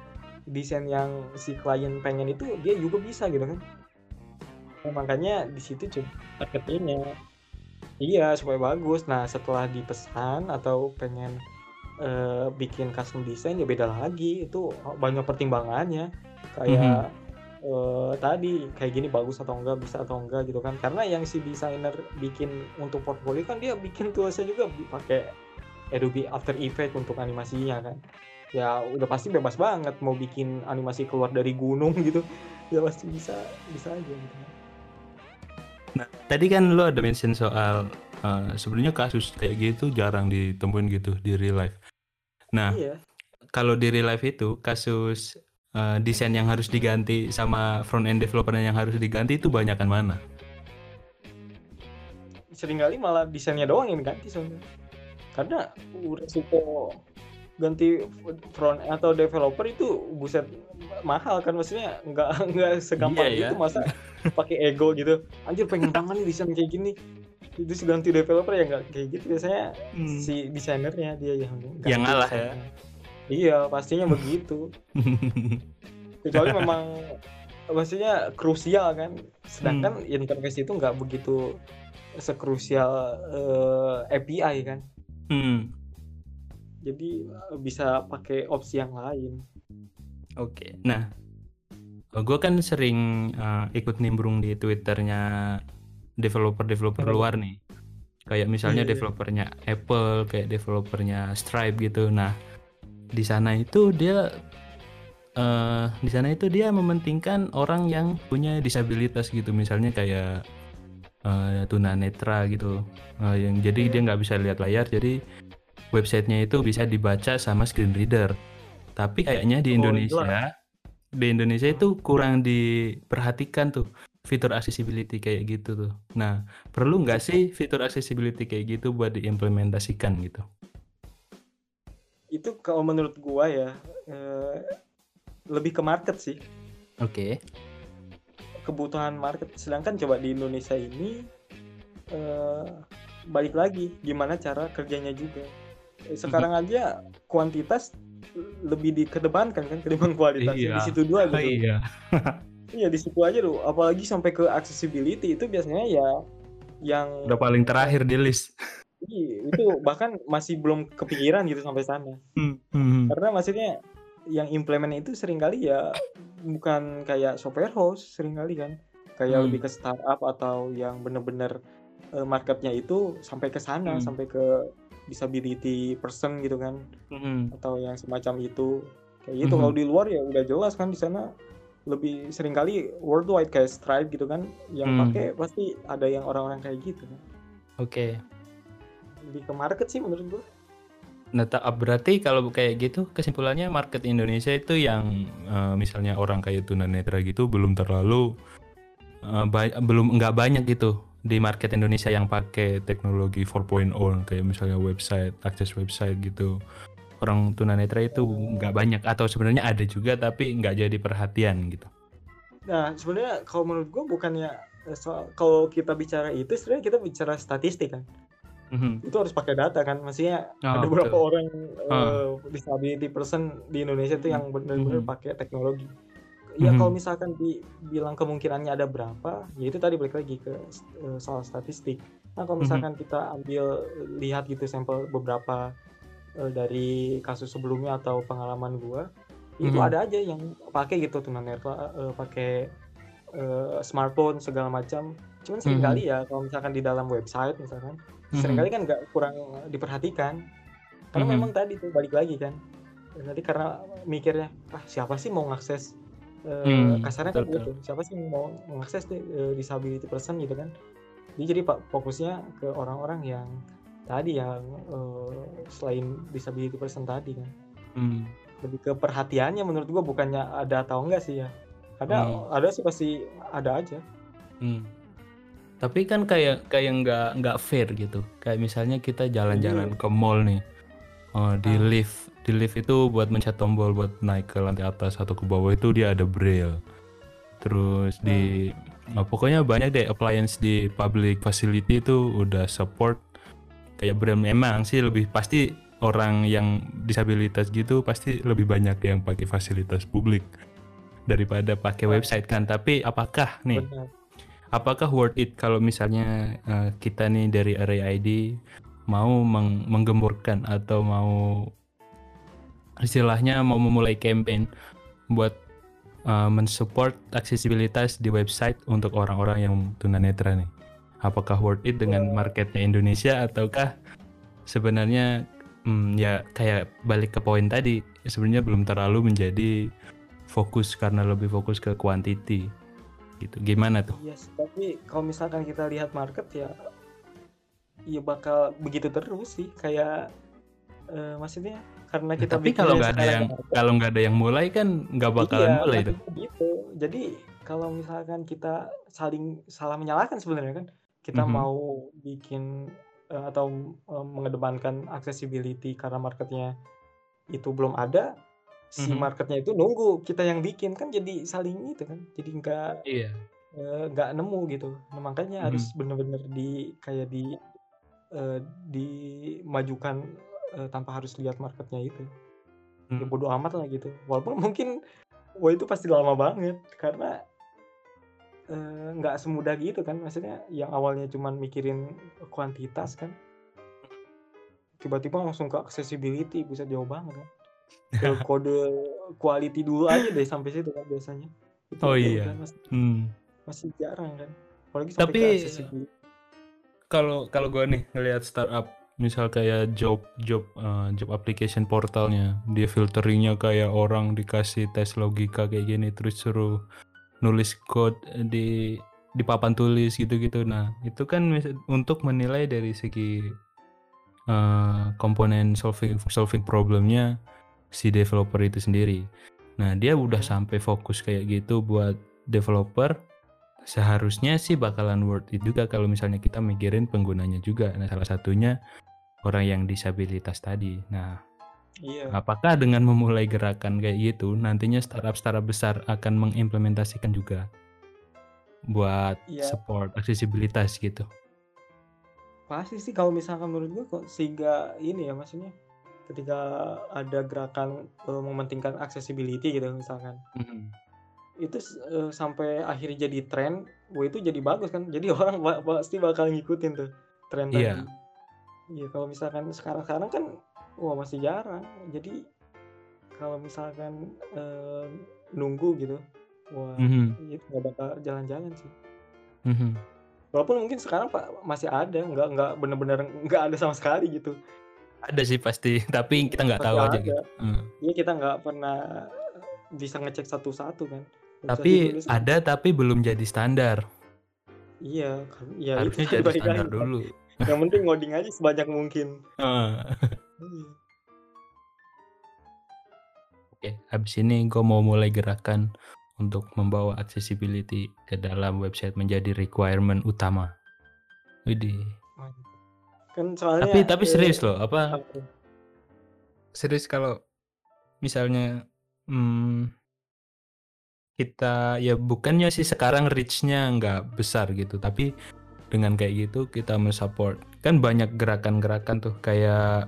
desain yang si klien pengen itu dia juga bisa gitu kan Nah, makanya di situ cuma marketingnya iya supaya bagus. Nah setelah dipesan atau pengen eh, bikin custom design ya beda lagi. Itu banyak pertimbangannya. Kayak eh, tadi kayak gini bagus atau enggak bisa atau enggak gitu kan. Karena yang si desainer bikin untuk portfolio kan dia bikin toolsnya juga pakai Adobe After Effects untuk animasinya kan. Ya udah pasti bebas banget mau bikin animasi keluar dari gunung [laughs] gitu. Ya pasti bisa bisa aja gitu nah tadi kan lo ada mention soal uh, sebenarnya kasus kayak gitu jarang ditemuin gitu di real life nah iya. kalau di real life itu kasus uh, desain yang harus diganti sama front end developer yang harus diganti itu banyak kan mana? Seringkali malah desainnya doang yang diganti sebenarnya. Karena resiko ganti front atau developer itu buset mahal kan maksudnya nggak nggak segampang iya, itu ya? masa pakai ego gitu anjir pengen banget nih desain kayak gini itu ganti developer ya nggak kayak gitu biasanya hmm. si desainernya dia yang yang ngalah ya Iya, pastinya begitu. Kecuali memang maksudnya krusial kan. Sedangkan hmm. interface itu nggak begitu sekrusial uh, eh, API kan. Hmm. Jadi uh, bisa pakai opsi yang lain. Oke. Nah, gue kan sering uh, ikut nimbrung di twitternya developer-developer luar nih. Kayak misalnya yeah. Iya. developernya Apple, kayak developernya Stripe gitu. Nah, di sana itu dia uh, di sana itu dia mementingkan orang yang punya disabilitas gitu misalnya kayak uh, tunanetra gitu uh, yang jadi dia nggak bisa lihat layar jadi websitenya itu bisa dibaca sama screen reader tapi kayaknya di oh, Indonesia di Indonesia itu kurang diperhatikan tuh fitur accessibility kayak gitu tuh. Nah, perlu nggak sih fitur accessibility kayak gitu buat diimplementasikan gitu? itu kalau menurut gua ya eh, lebih ke market sih. Oke. Okay. Kebutuhan market. Sedangkan coba di Indonesia ini eh, balik lagi gimana cara kerjanya juga. Sekarang mm-hmm. aja kuantitas lebih dikedepankan kan ketimbang kualitas. Iya. Di situ dua gitu. Iya. [laughs] iya di situ aja loh. Apalagi sampai ke accessibility itu biasanya ya yang udah paling terakhir di list. Iya, itu bahkan masih belum kepikiran gitu sampai sana. Hmm, hmm. Karena maksudnya yang implement itu sering kali ya bukan kayak software house sering kali kan. Kayak hmm. lebih ke startup atau yang bener-bener uh, marketnya itu sampai ke sana, hmm. sampai ke disability person gitu kan. Hmm. Atau yang semacam itu. Kayak gitu. Hmm. Kalau di luar ya udah jelas kan di sana lebih sering kali worldwide kayak Stripe gitu kan yang hmm. pakai pasti ada yang orang-orang kayak gitu kan. Oke. Okay lebih ke market sih menurut gue Nah, berarti kalau kayak gitu kesimpulannya market Indonesia itu yang uh, misalnya orang kayak tunanetra gitu belum terlalu uh, belum nggak banyak gitu di market Indonesia yang pakai teknologi 4.0 kayak misalnya website, akses website gitu. Orang tunanetra itu nggak banyak atau sebenarnya ada juga tapi nggak jadi perhatian gitu. Nah, sebenarnya kalau menurut gue bukannya eh, soal kalau kita bicara itu sebenarnya kita bicara statistik kan hmm itu harus pakai data kan maksudnya oh, ada beberapa betul. orang uh, disability person di Indonesia itu yang benar-benar mm-hmm. pakai teknologi ya mm-hmm. kalau misalkan dibilang kemungkinannya ada berapa ya itu tadi balik lagi ke uh, soal statistik nah kalau misalkan mm-hmm. kita ambil lihat gitu sampel beberapa uh, dari kasus sebelumnya atau pengalaman gua mm-hmm. itu ada aja yang pakai gitu tunanetra uh, pakai uh, smartphone segala macam cuman sering kali mm-hmm. ya kalau misalkan di dalam website misalkan hmm. sering kali kan nggak kurang diperhatikan karena hmm. memang tadi tuh balik lagi kan nanti karena mikirnya ah siapa sih mau ngakses uh, hmm, kasarnya kan gitu. siapa sih mau mengakses uh, disability person gitu kan? Jadi jadi pak fokusnya ke orang-orang yang tadi yang uh, selain disability person tadi kan. Hmm. lebih ke perhatiannya menurut gua bukannya ada atau enggak sih ya. Ada hmm. ada sih pasti ada aja. Hmm. Tapi kan kayak kayak nggak nggak fair gitu. Kayak misalnya kita jalan-jalan iya. ke mall nih. Uh, di ah. lift di lift itu buat mencet tombol buat naik ke lantai atas atau ke bawah itu dia ada braille. Terus di nah, pokoknya banyak deh appliance di public facility itu udah support. Kayak braille memang sih lebih pasti orang yang disabilitas gitu pasti lebih banyak yang pakai fasilitas publik daripada pakai website kan. Tapi apakah nih Benar apakah worth it kalau misalnya uh, kita nih dari RAID mau meng menggemburkan atau mau istilahnya mau memulai campaign buat uh, mensupport aksesibilitas di website untuk orang-orang yang tunanetra nih. Apakah worth it dengan marketnya Indonesia ataukah sebenarnya hmm, ya kayak balik ke poin tadi sebenarnya belum terlalu menjadi fokus karena lebih fokus ke quantity gitu. Gimana tuh? Yes tapi kalau misalkan kita lihat market ya ya bakal begitu terus sih. Kayak uh, maksudnya karena kita nah, tapi kalau nggak ada yang kalau nggak ada yang mulai kan nggak bakalan iya, mulai tuh gitu jadi kalau misalkan kita saling salah menyalahkan sebenarnya kan kita mm -hmm. mau bikin uh, atau uh, mengedepankan accessibility karena marketnya itu belum ada si mm -hmm. marketnya itu nunggu kita yang bikin kan jadi saling itu kan jadi nggak iya nggak uh, nemu gitu nah, makanya mm -hmm. harus bener-bener di kayak di uh, dimajukan uh, tanpa harus lihat marketnya itu ya hmm. ya bodo amat lah gitu walaupun [laughs] mungkin wah itu pasti lama banget karena nggak uh, semudah gitu kan maksudnya yang awalnya cuma mikirin kuantitas kan tiba-tiba langsung ke accessibility bisa jauh banget kan ke [laughs] kode quality dulu aja deh sampai situ kan biasanya. Itu oh iya. Kan masih, hmm. masih jarang kan. Apalagi sampai Tapi kalau kalau gue nih ngelihat startup misal kayak job job uh, job application portalnya dia filteringnya kayak orang dikasih tes logika kayak gini terus suruh nulis code di di papan tulis gitu-gitu nah itu kan untuk menilai dari segi uh, komponen solving solving problemnya si developer itu sendiri. Nah, dia udah sampai fokus kayak gitu buat developer. Seharusnya sih bakalan worth it juga kalau misalnya kita mikirin penggunanya juga. Nah, salah satunya orang yang disabilitas tadi. Nah, iya. apakah dengan memulai gerakan kayak gitu, nantinya startup-startup besar akan mengimplementasikan juga buat iya. support aksesibilitas gitu? Pasti sih kalau misalkan menurut gue kok sehingga ini ya maksudnya ketika ada gerakan uh, mementingkan accessibility gitu misalkan mm-hmm. Itu uh, sampai akhirnya jadi tren wah itu jadi bagus kan jadi [laughs] orang pasti bakal ngikutin tuh tren yeah. tadi iya kalau misalkan sekarang sekarang kan wah masih jarang jadi kalau misalkan uh, nunggu gitu wah mm-hmm. itu nggak bakal jalan-jalan sih mm-hmm. walaupun mungkin sekarang pak masih ada nggak nggak benar-benar nggak ada sama sekali gitu ada sih pasti, [laughs] tapi kita nggak tahu aja gitu. Hmm. Iya kita nggak pernah bisa ngecek satu-satu kan. Tapi ada tapi belum jadi standar. Iya, kan. Ya, Harusnya itu jadi standar kan. dulu. [laughs] Yang penting ngoding aja sebanyak mungkin. Iya. Oke, habis ini gue mau mulai gerakan untuk membawa accessibility ke dalam website menjadi requirement utama. Widih. Kan soalnya Tapi tapi serius loh, apa serius kalau misalnya hmm, kita ya bukannya sih sekarang reach-nya nggak besar gitu, tapi dengan kayak gitu kita mensupport. Kan banyak gerakan-gerakan tuh kayak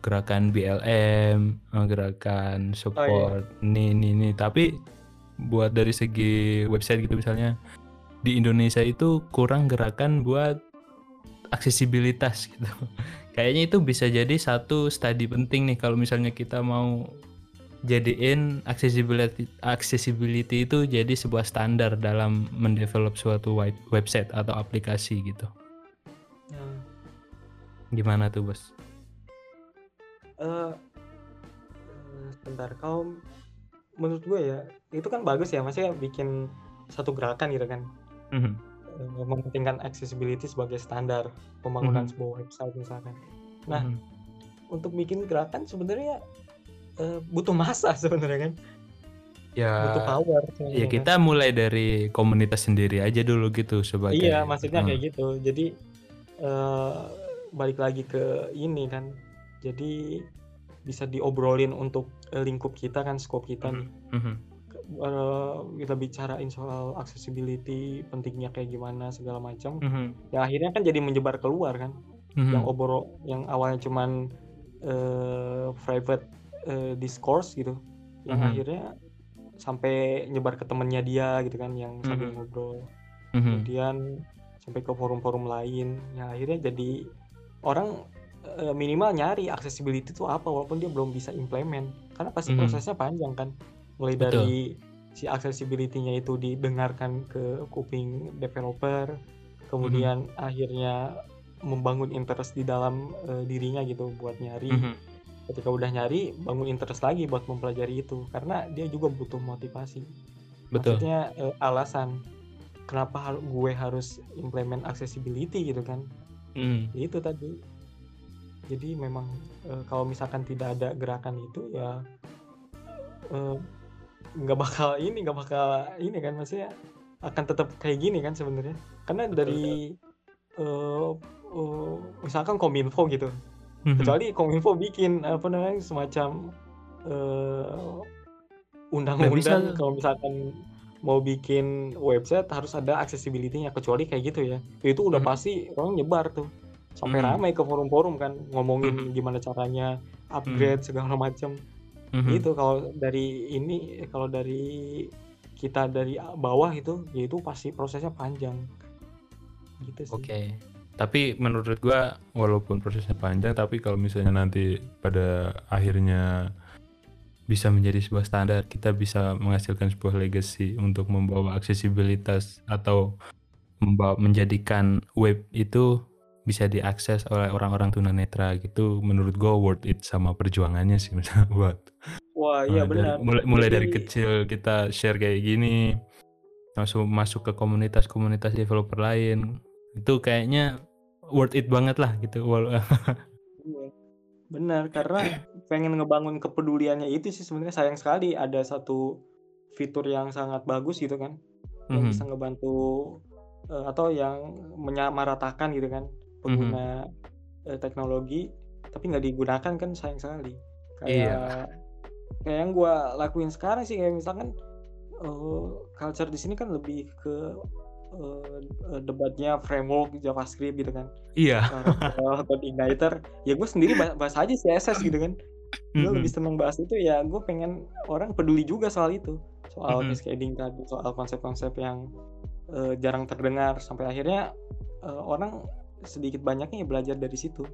gerakan BLM, eh, gerakan support, oh, iya. nih nih nih. Tapi buat dari segi website gitu misalnya di Indonesia itu kurang gerakan buat aksesibilitas gitu. [laughs] Kayaknya itu bisa jadi satu studi penting nih kalau misalnya kita mau jadiin accessibility accessibility itu jadi sebuah standar dalam mendevelop suatu website atau aplikasi gitu. Ya. Gimana tuh bos? Uh, sebentar, kau menurut gue ya itu kan bagus ya, maksudnya bikin satu gerakan gitu kan. Mm -hmm uh, mementingkan accessibility sebagai standar pembangunan mm-hmm. sebuah website misalkan. Nah, mm-hmm. untuk bikin gerakan sebenarnya uh, butuh masa [laughs] sebenarnya kan. Ya, butuh power. Ya kan. kita mulai dari komunitas sendiri aja dulu gitu sebagai. Iya, maksudnya uh. kayak gitu. Jadi uh, balik lagi ke ini kan. Jadi bisa diobrolin untuk lingkup kita kan, scope kita. Mm-hmm uh, kita bicarain soal accessibility pentingnya kayak gimana segala macam mm -hmm. ya akhirnya kan jadi menyebar keluar kan mm -hmm. yang obrol yang awalnya cuman uh, private uh, discourse gitu yang mm -hmm. akhirnya sampai nyebar ke temennya dia gitu kan yang sambil mm -hmm. ngobrol mm -hmm. kemudian sampai ke forum-forum lain ya akhirnya jadi orang uh, minimal nyari accessibility itu apa walaupun dia belum bisa implement karena pasti mm -hmm. prosesnya panjang kan mulai Betul. dari si accessibility-nya itu didengarkan ke kuping developer kemudian mm-hmm. akhirnya membangun interest di dalam uh, dirinya gitu buat nyari mm-hmm. Ketika udah nyari bangun interest lagi buat mempelajari itu. Karena dia juga butuh motivasi. Betul. maksudnya eh, alasan kenapa har- gue harus implement accessibility gitu kan. Ya itu tadi. Jadi memang eh, kalau misalkan tidak ada gerakan itu ya eh, nggak bakal ini nggak bakal ini kan maksudnya akan tetap kayak gini kan sebenarnya. Karena dari eh, eh, misalkan kominfo gitu Mhm. kecuali kominfo bikin apa namanya semacam eh, undang-undang bisa. kalau misalkan mau bikin website harus ada accessibility-nya kecuali kayak gitu ya itu udah Mhm. pasti orang nyebar tuh sampai Mhm. ramai ke forum-forum kan ngomongin Mhm. gimana caranya upgrade segala macam Mhm. itu kalau dari ini kalau dari kita dari bawah itu ya itu pasti prosesnya panjang gitu sih Oke. Tapi menurut gua walaupun prosesnya panjang tapi kalau misalnya nanti pada akhirnya bisa menjadi sebuah standar, kita bisa menghasilkan sebuah legacy untuk membawa aksesibilitas atau membawa menjadikan web itu bisa diakses oleh orang-orang tunanetra gitu menurut gua worth it sama perjuangannya sih [laughs] misalnya buat wah iya dari- benar. mulai mulai dari Jadi- kecil kita share kayak gini langsung masuk ke komunitas-komunitas developer lain. Itu kayaknya worth it banget lah gitu [laughs] Iya, benar karena pengen ngebangun kepeduliannya itu sih sebenarnya sayang sekali ada satu fitur yang sangat bagus gitu kan yang Mhm. bisa ngebantu eh, atau yang menyamaratakan gitu kan pengguna eh, teknologi tapi nggak digunakan kan sayang sekali kayak Iya. kayak yang gua lakuin sekarang sih kayak misalkan eh, culture di sini kan lebih ke eh, eh, debatnya framework JavaScript gitu kan. Iya. Laravel atau Igniter. Ya gue sendiri bahas, aja CSS gitu kan. Gue Mhm. lebih seneng bahas itu ya gue pengen orang peduli juga soal itu. Soal Mhm. cascading tadi soal konsep-konsep yang eh, jarang terdengar. Sampai akhirnya eh, orang sedikit banyaknya ya belajar dari situ.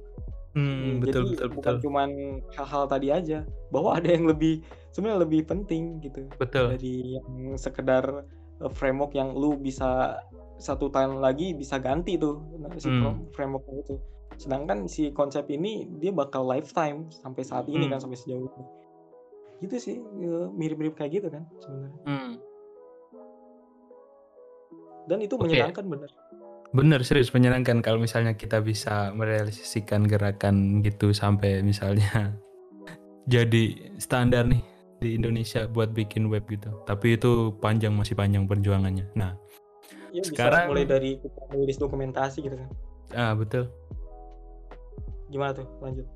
Hmm, jadi betul betul bukan betul. cuman hal-hal tadi aja. Bahwa ada yang lebih sebenarnya lebih penting gitu. Betul. Dari yang sekedar uh, framework yang lu bisa satu tahun lagi bisa ganti tuh nah, si Hmm. framework itu sedangkan si konsep ini dia bakal lifetime sampai saat ini Hmm. kan sampai sejauh ini gitu sih ya, mirip-mirip kayak gitu kan sebenarnya Hmm. dan itu Oke. menyenangkan bener bener serius menyenangkan kalau misalnya kita bisa merealisasikan gerakan gitu sampai misalnya [laughs] jadi standar nih di Indonesia buat bikin web gitu tapi itu panjang masih panjang perjuangannya nah ya bisa Sekarang- mulai dari kita dokumentasi gitu kan ah betul gimana tuh lanjut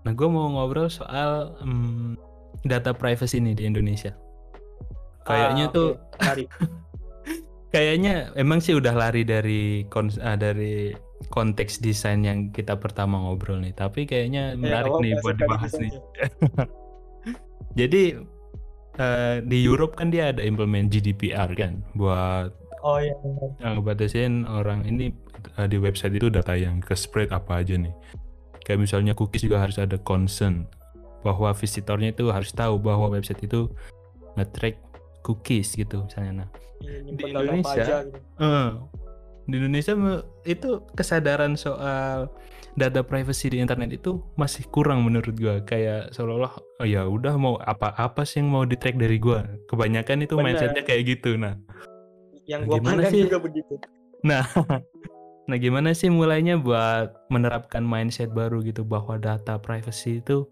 Nah, gue mau ngobrol soal mm, data privacy nih di Indonesia. Kayaknya Ah, tuh. Menarik. [laughs] kayaknya emang sih udah lari dari kon- ah, dari konteks desain yang kita pertama ngobrol nih. Tapi kayaknya Eh, menarik apa-apa, nih buat dibahas nih. [laughs] Jadi eh, di Europe kan dia ada implement GDPR kan buat oh iya benar. yang ngebatasin orang ini eh, di website itu data yang ke spread apa aja nih. Kayak misalnya cookies juga harus ada concern bahwa visitornya itu harus tahu bahwa website itu nge-track cookies gitu misalnya. Nah, Iya, Di Indonesia, aja gitu. eh, di Indonesia me- itu kesadaran soal data privacy di internet itu masih kurang menurut gua. Kayak seolah-olah oh ya udah mau apa-apa sih yang mau di-track dari gua. Kebanyakan itu Bener. mindsetnya kayak gitu. Nah, yang Nah, gua gimana pandang sih? juga begitu Nah, [laughs] nah gimana sih mulainya buat menerapkan mindset baru gitu bahwa data privacy itu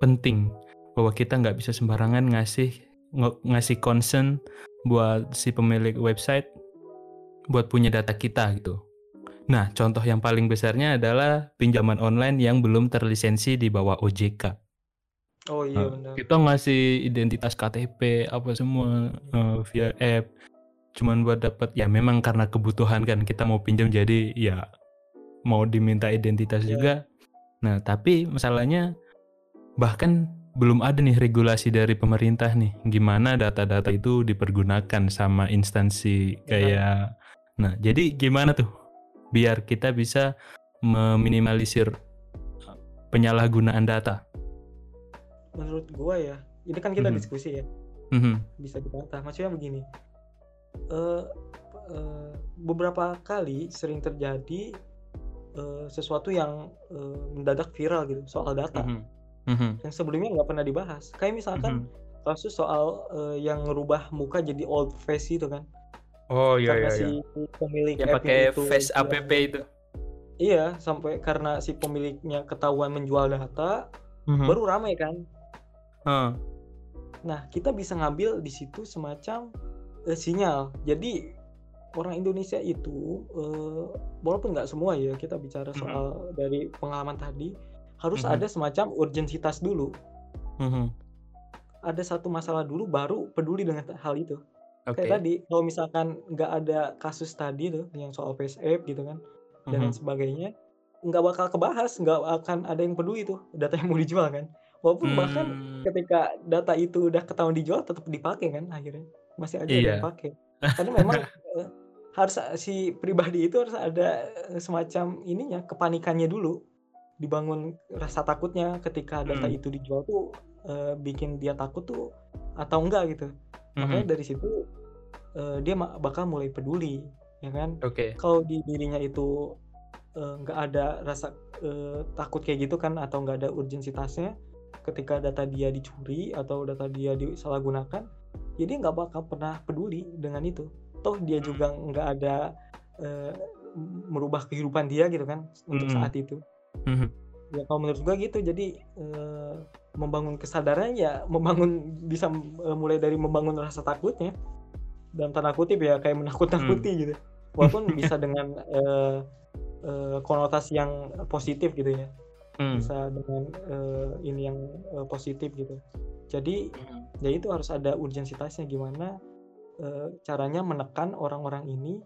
penting, bahwa kita nggak bisa sembarangan ngasih ng- ngasih concern buat si pemilik website buat punya data kita gitu. Nah, contoh yang paling besarnya adalah pinjaman online yang belum terlisensi di bawah OJK. oh iya Nah, benar kita ngasih identitas KTP apa semua eh, via app cuman buat dapat ya memang karena kebutuhan kan kita mau pinjam jadi ya mau diminta identitas Iya. juga nah tapi masalahnya bahkan belum ada nih regulasi dari pemerintah nih gimana data-data itu dipergunakan sama instansi Iya. kayak nah jadi gimana tuh biar kita bisa meminimalisir penyalahgunaan data menurut gua ya ini kan kita Mhm. diskusi ya Mhm. bisa dibantah maksudnya begini eh eh, beberapa kali sering terjadi eh, sesuatu yang eh, mendadak viral gitu soal data Mhm. Mhm. yang sebelumnya nggak pernah dibahas. Kayak misalkan Mhm. kasus soal eh, yang ngerubah muka jadi old face itu kan, Oh iya karena iya si iya. pemilik Yang pakai itu face app itu. Iya, sampai karena si pemiliknya ketahuan menjual data, Mhm. baru ramai kan. Heeh. Nah, kita bisa ngambil di situ semacam eh, sinyal. Jadi orang Indonesia itu, eh, walaupun nggak semua ya, kita bicara Mhm. soal dari pengalaman tadi, harus Mhm. ada semacam urgensitas dulu. Mhm. Ada satu masalah dulu, baru peduli dengan hal itu. Oke. Kayak tadi, kalau misalkan nggak ada kasus tadi tuh, yang soal face app gitu kan, dan lain Mhm. sebagainya, nggak bakal kebahas, nggak akan ada yang peduli tuh data yang mau dijual kan. Walaupun bahkan Hmm. ketika data itu udah ketahuan dijual, tetap dipakai kan akhirnya, masih aja Iya. yang pakai. Karena memang [laughs] eh, harus si pribadi itu harus ada eh, semacam ininya, kepanikannya dulu, dibangun rasa takutnya ketika data Hmm. itu dijual tuh eh, bikin dia takut tuh atau enggak gitu. Makanya Mhm. dari situ eh, dia bakal mulai peduli, ya kan? Oke. Kalau di dirinya itu eh, nggak ada rasa eh, takut kayak gitu kan, atau nggak ada urgensitasnya, ketika data dia dicuri atau data dia disalahgunakan, ya dia nggak bakal pernah peduli dengan itu. Toh dia Hmm. juga nggak ada m- merubah kehidupan dia gitu kan untuk Mhm. saat itu. Mhm. Ya kalau menurut gua gitu. Jadi eh, membangun kesadaran ya membangun bisa eh, mulai dari membangun rasa takutnya dalam tanda kutip ya kayak menakut-nakuti gitu. Walaupun [laughs] bisa dengan eh, eh, konotasi yang positif gitu ya. Hmm. Bisa dengan eh, ini yang eh, positif gitu. Jadi Mhm. ya itu harus ada urgensitasnya gimana eh, caranya menekan orang-orang ini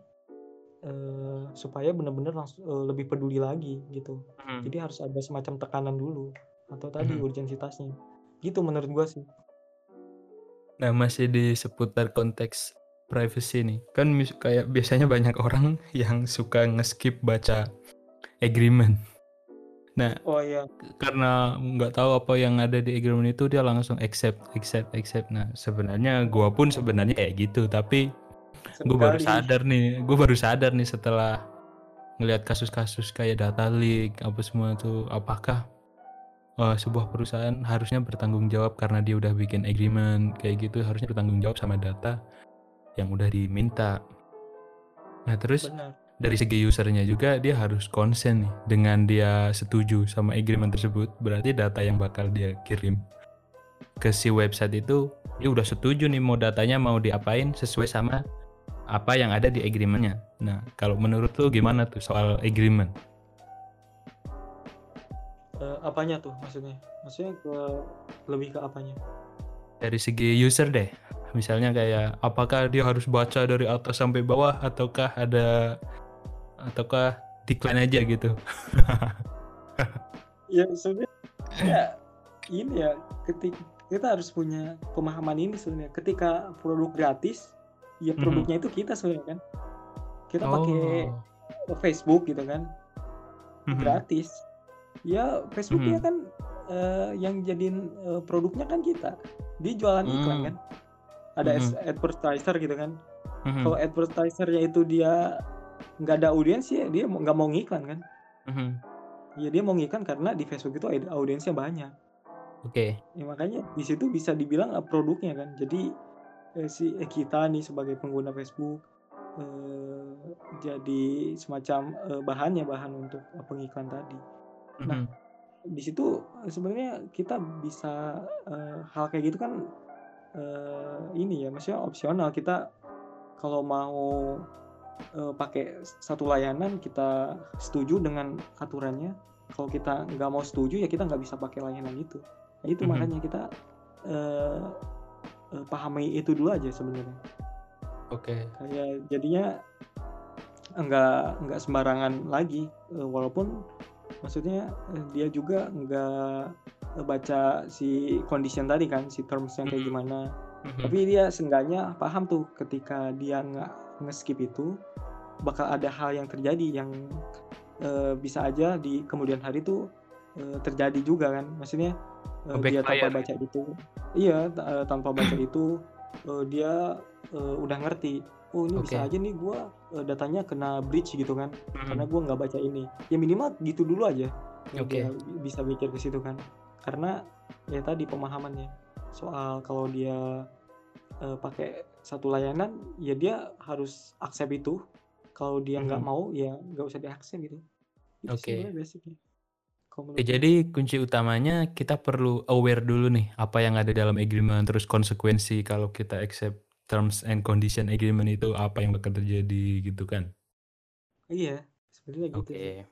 eh, supaya benar-benar langsung eh, lebih peduli lagi gitu. Mhm. Jadi harus ada semacam tekanan dulu atau tadi Mhm. urgensitasnya. Gitu menurut gua sih. Nah, masih di seputar konteks privacy nih. Kan kayak biasanya banyak orang [laughs] yang suka nge-skip baca agreement. Nah, Oh iya, karena nggak tahu apa yang ada di agreement itu dia langsung accept, accept, accept. Nah, sebenarnya gua pun sebenarnya kayak gitu, tapi gue baru sadar nih, gue baru sadar nih setelah ngelihat kasus-kasus kayak data leak apa semua tuh, apakah eh, sebuah perusahaan harusnya bertanggung jawab karena dia udah bikin agreement kayak gitu harusnya bertanggung jawab sama data yang udah diminta. Nah terus Benar. dari segi usernya juga dia harus konsen nih dengan dia setuju sama agreement tersebut berarti data yang bakal dia kirim ke si website itu dia udah setuju nih mau datanya mau diapain sesuai sama apa yang ada di agreementnya. Nah kalau menurut lu gimana tuh soal agreement? Eh, apanya tuh maksudnya? Maksudnya ke lebih ke apanya? Dari segi user deh, misalnya kayak apakah dia harus baca dari atas sampai bawah ataukah ada ataukah decline aja gitu? [laughs] Ya sebenarnya ya, ini ya ketika kita harus punya pemahaman ini sebenarnya. Ketika produk gratis, ya Mhm. produknya itu kita sebenarnya kan. Kita pakai Facebook gitu kan, Mhm. gratis. Ya Facebook ya Mhm. kan eh, yang jadiin eh, produknya kan kita. Dia jualan iklan Hmm. kan. Ada as- advertiser gitu kan. Mhm. Kalau advertisernya itu dia nggak ada audiens ya dia nggak mau ngiklan kan. Mhm. Ya dia mau ngiklan karena di Facebook itu ada audiensnya banyak. Oke. Ya makanya di situ bisa dibilang eh, produknya kan. Jadi eh, si eh, kita nih sebagai pengguna Facebook eh, jadi semacam eh, bahannya bahan untuk pengiklan tadi. Nah, di situ eh, sebenarnya kita bisa eh, hal kayak gitu kan eh, ini ya, maksudnya opsional kita kalau mau eh, pakai satu layanan kita setuju dengan aturannya. Kalau kita nggak mau setuju ya kita nggak bisa pakai layanan itu. Nah, itu Mhm. makanya kita eh, eh, pahami itu dulu aja sebenarnya. Oke. Kayak jadinya nggak nggak sembarangan lagi walaupun maksudnya eh, dia juga nggak baca si condition tadi kan si termsnya kayak Mhm. gimana Mhm. tapi dia seenggaknya paham tuh ketika dia nggak nge-skip itu bakal ada hal yang terjadi yang eh, bisa aja di kemudian hari tuh eh, terjadi juga kan maksudnya eh, dia tanpa Backfire. baca itu iya ta- tanpa baca itu dia udah ngerti oh ini bisa Oke. aja nih gua eh, datanya kena breach gitu kan Mhm. karena gua nggak baca ini ya minimal gitu dulu aja Ya, dia bisa mikir ke situ kan karena ya tadi pemahamannya soal kalau dia uh, pakai satu layanan ya dia harus accept itu kalau dia nggak hmm. mau ya nggak usah diakses gitu Oke. Okay. Oke, jadi kunci utamanya kita perlu aware dulu nih apa yang ada dalam agreement terus konsekuensi kalau kita accept terms and condition agreement itu apa yang bakal terjadi gitu kan? Iya, sebenarnya gitu. Oke.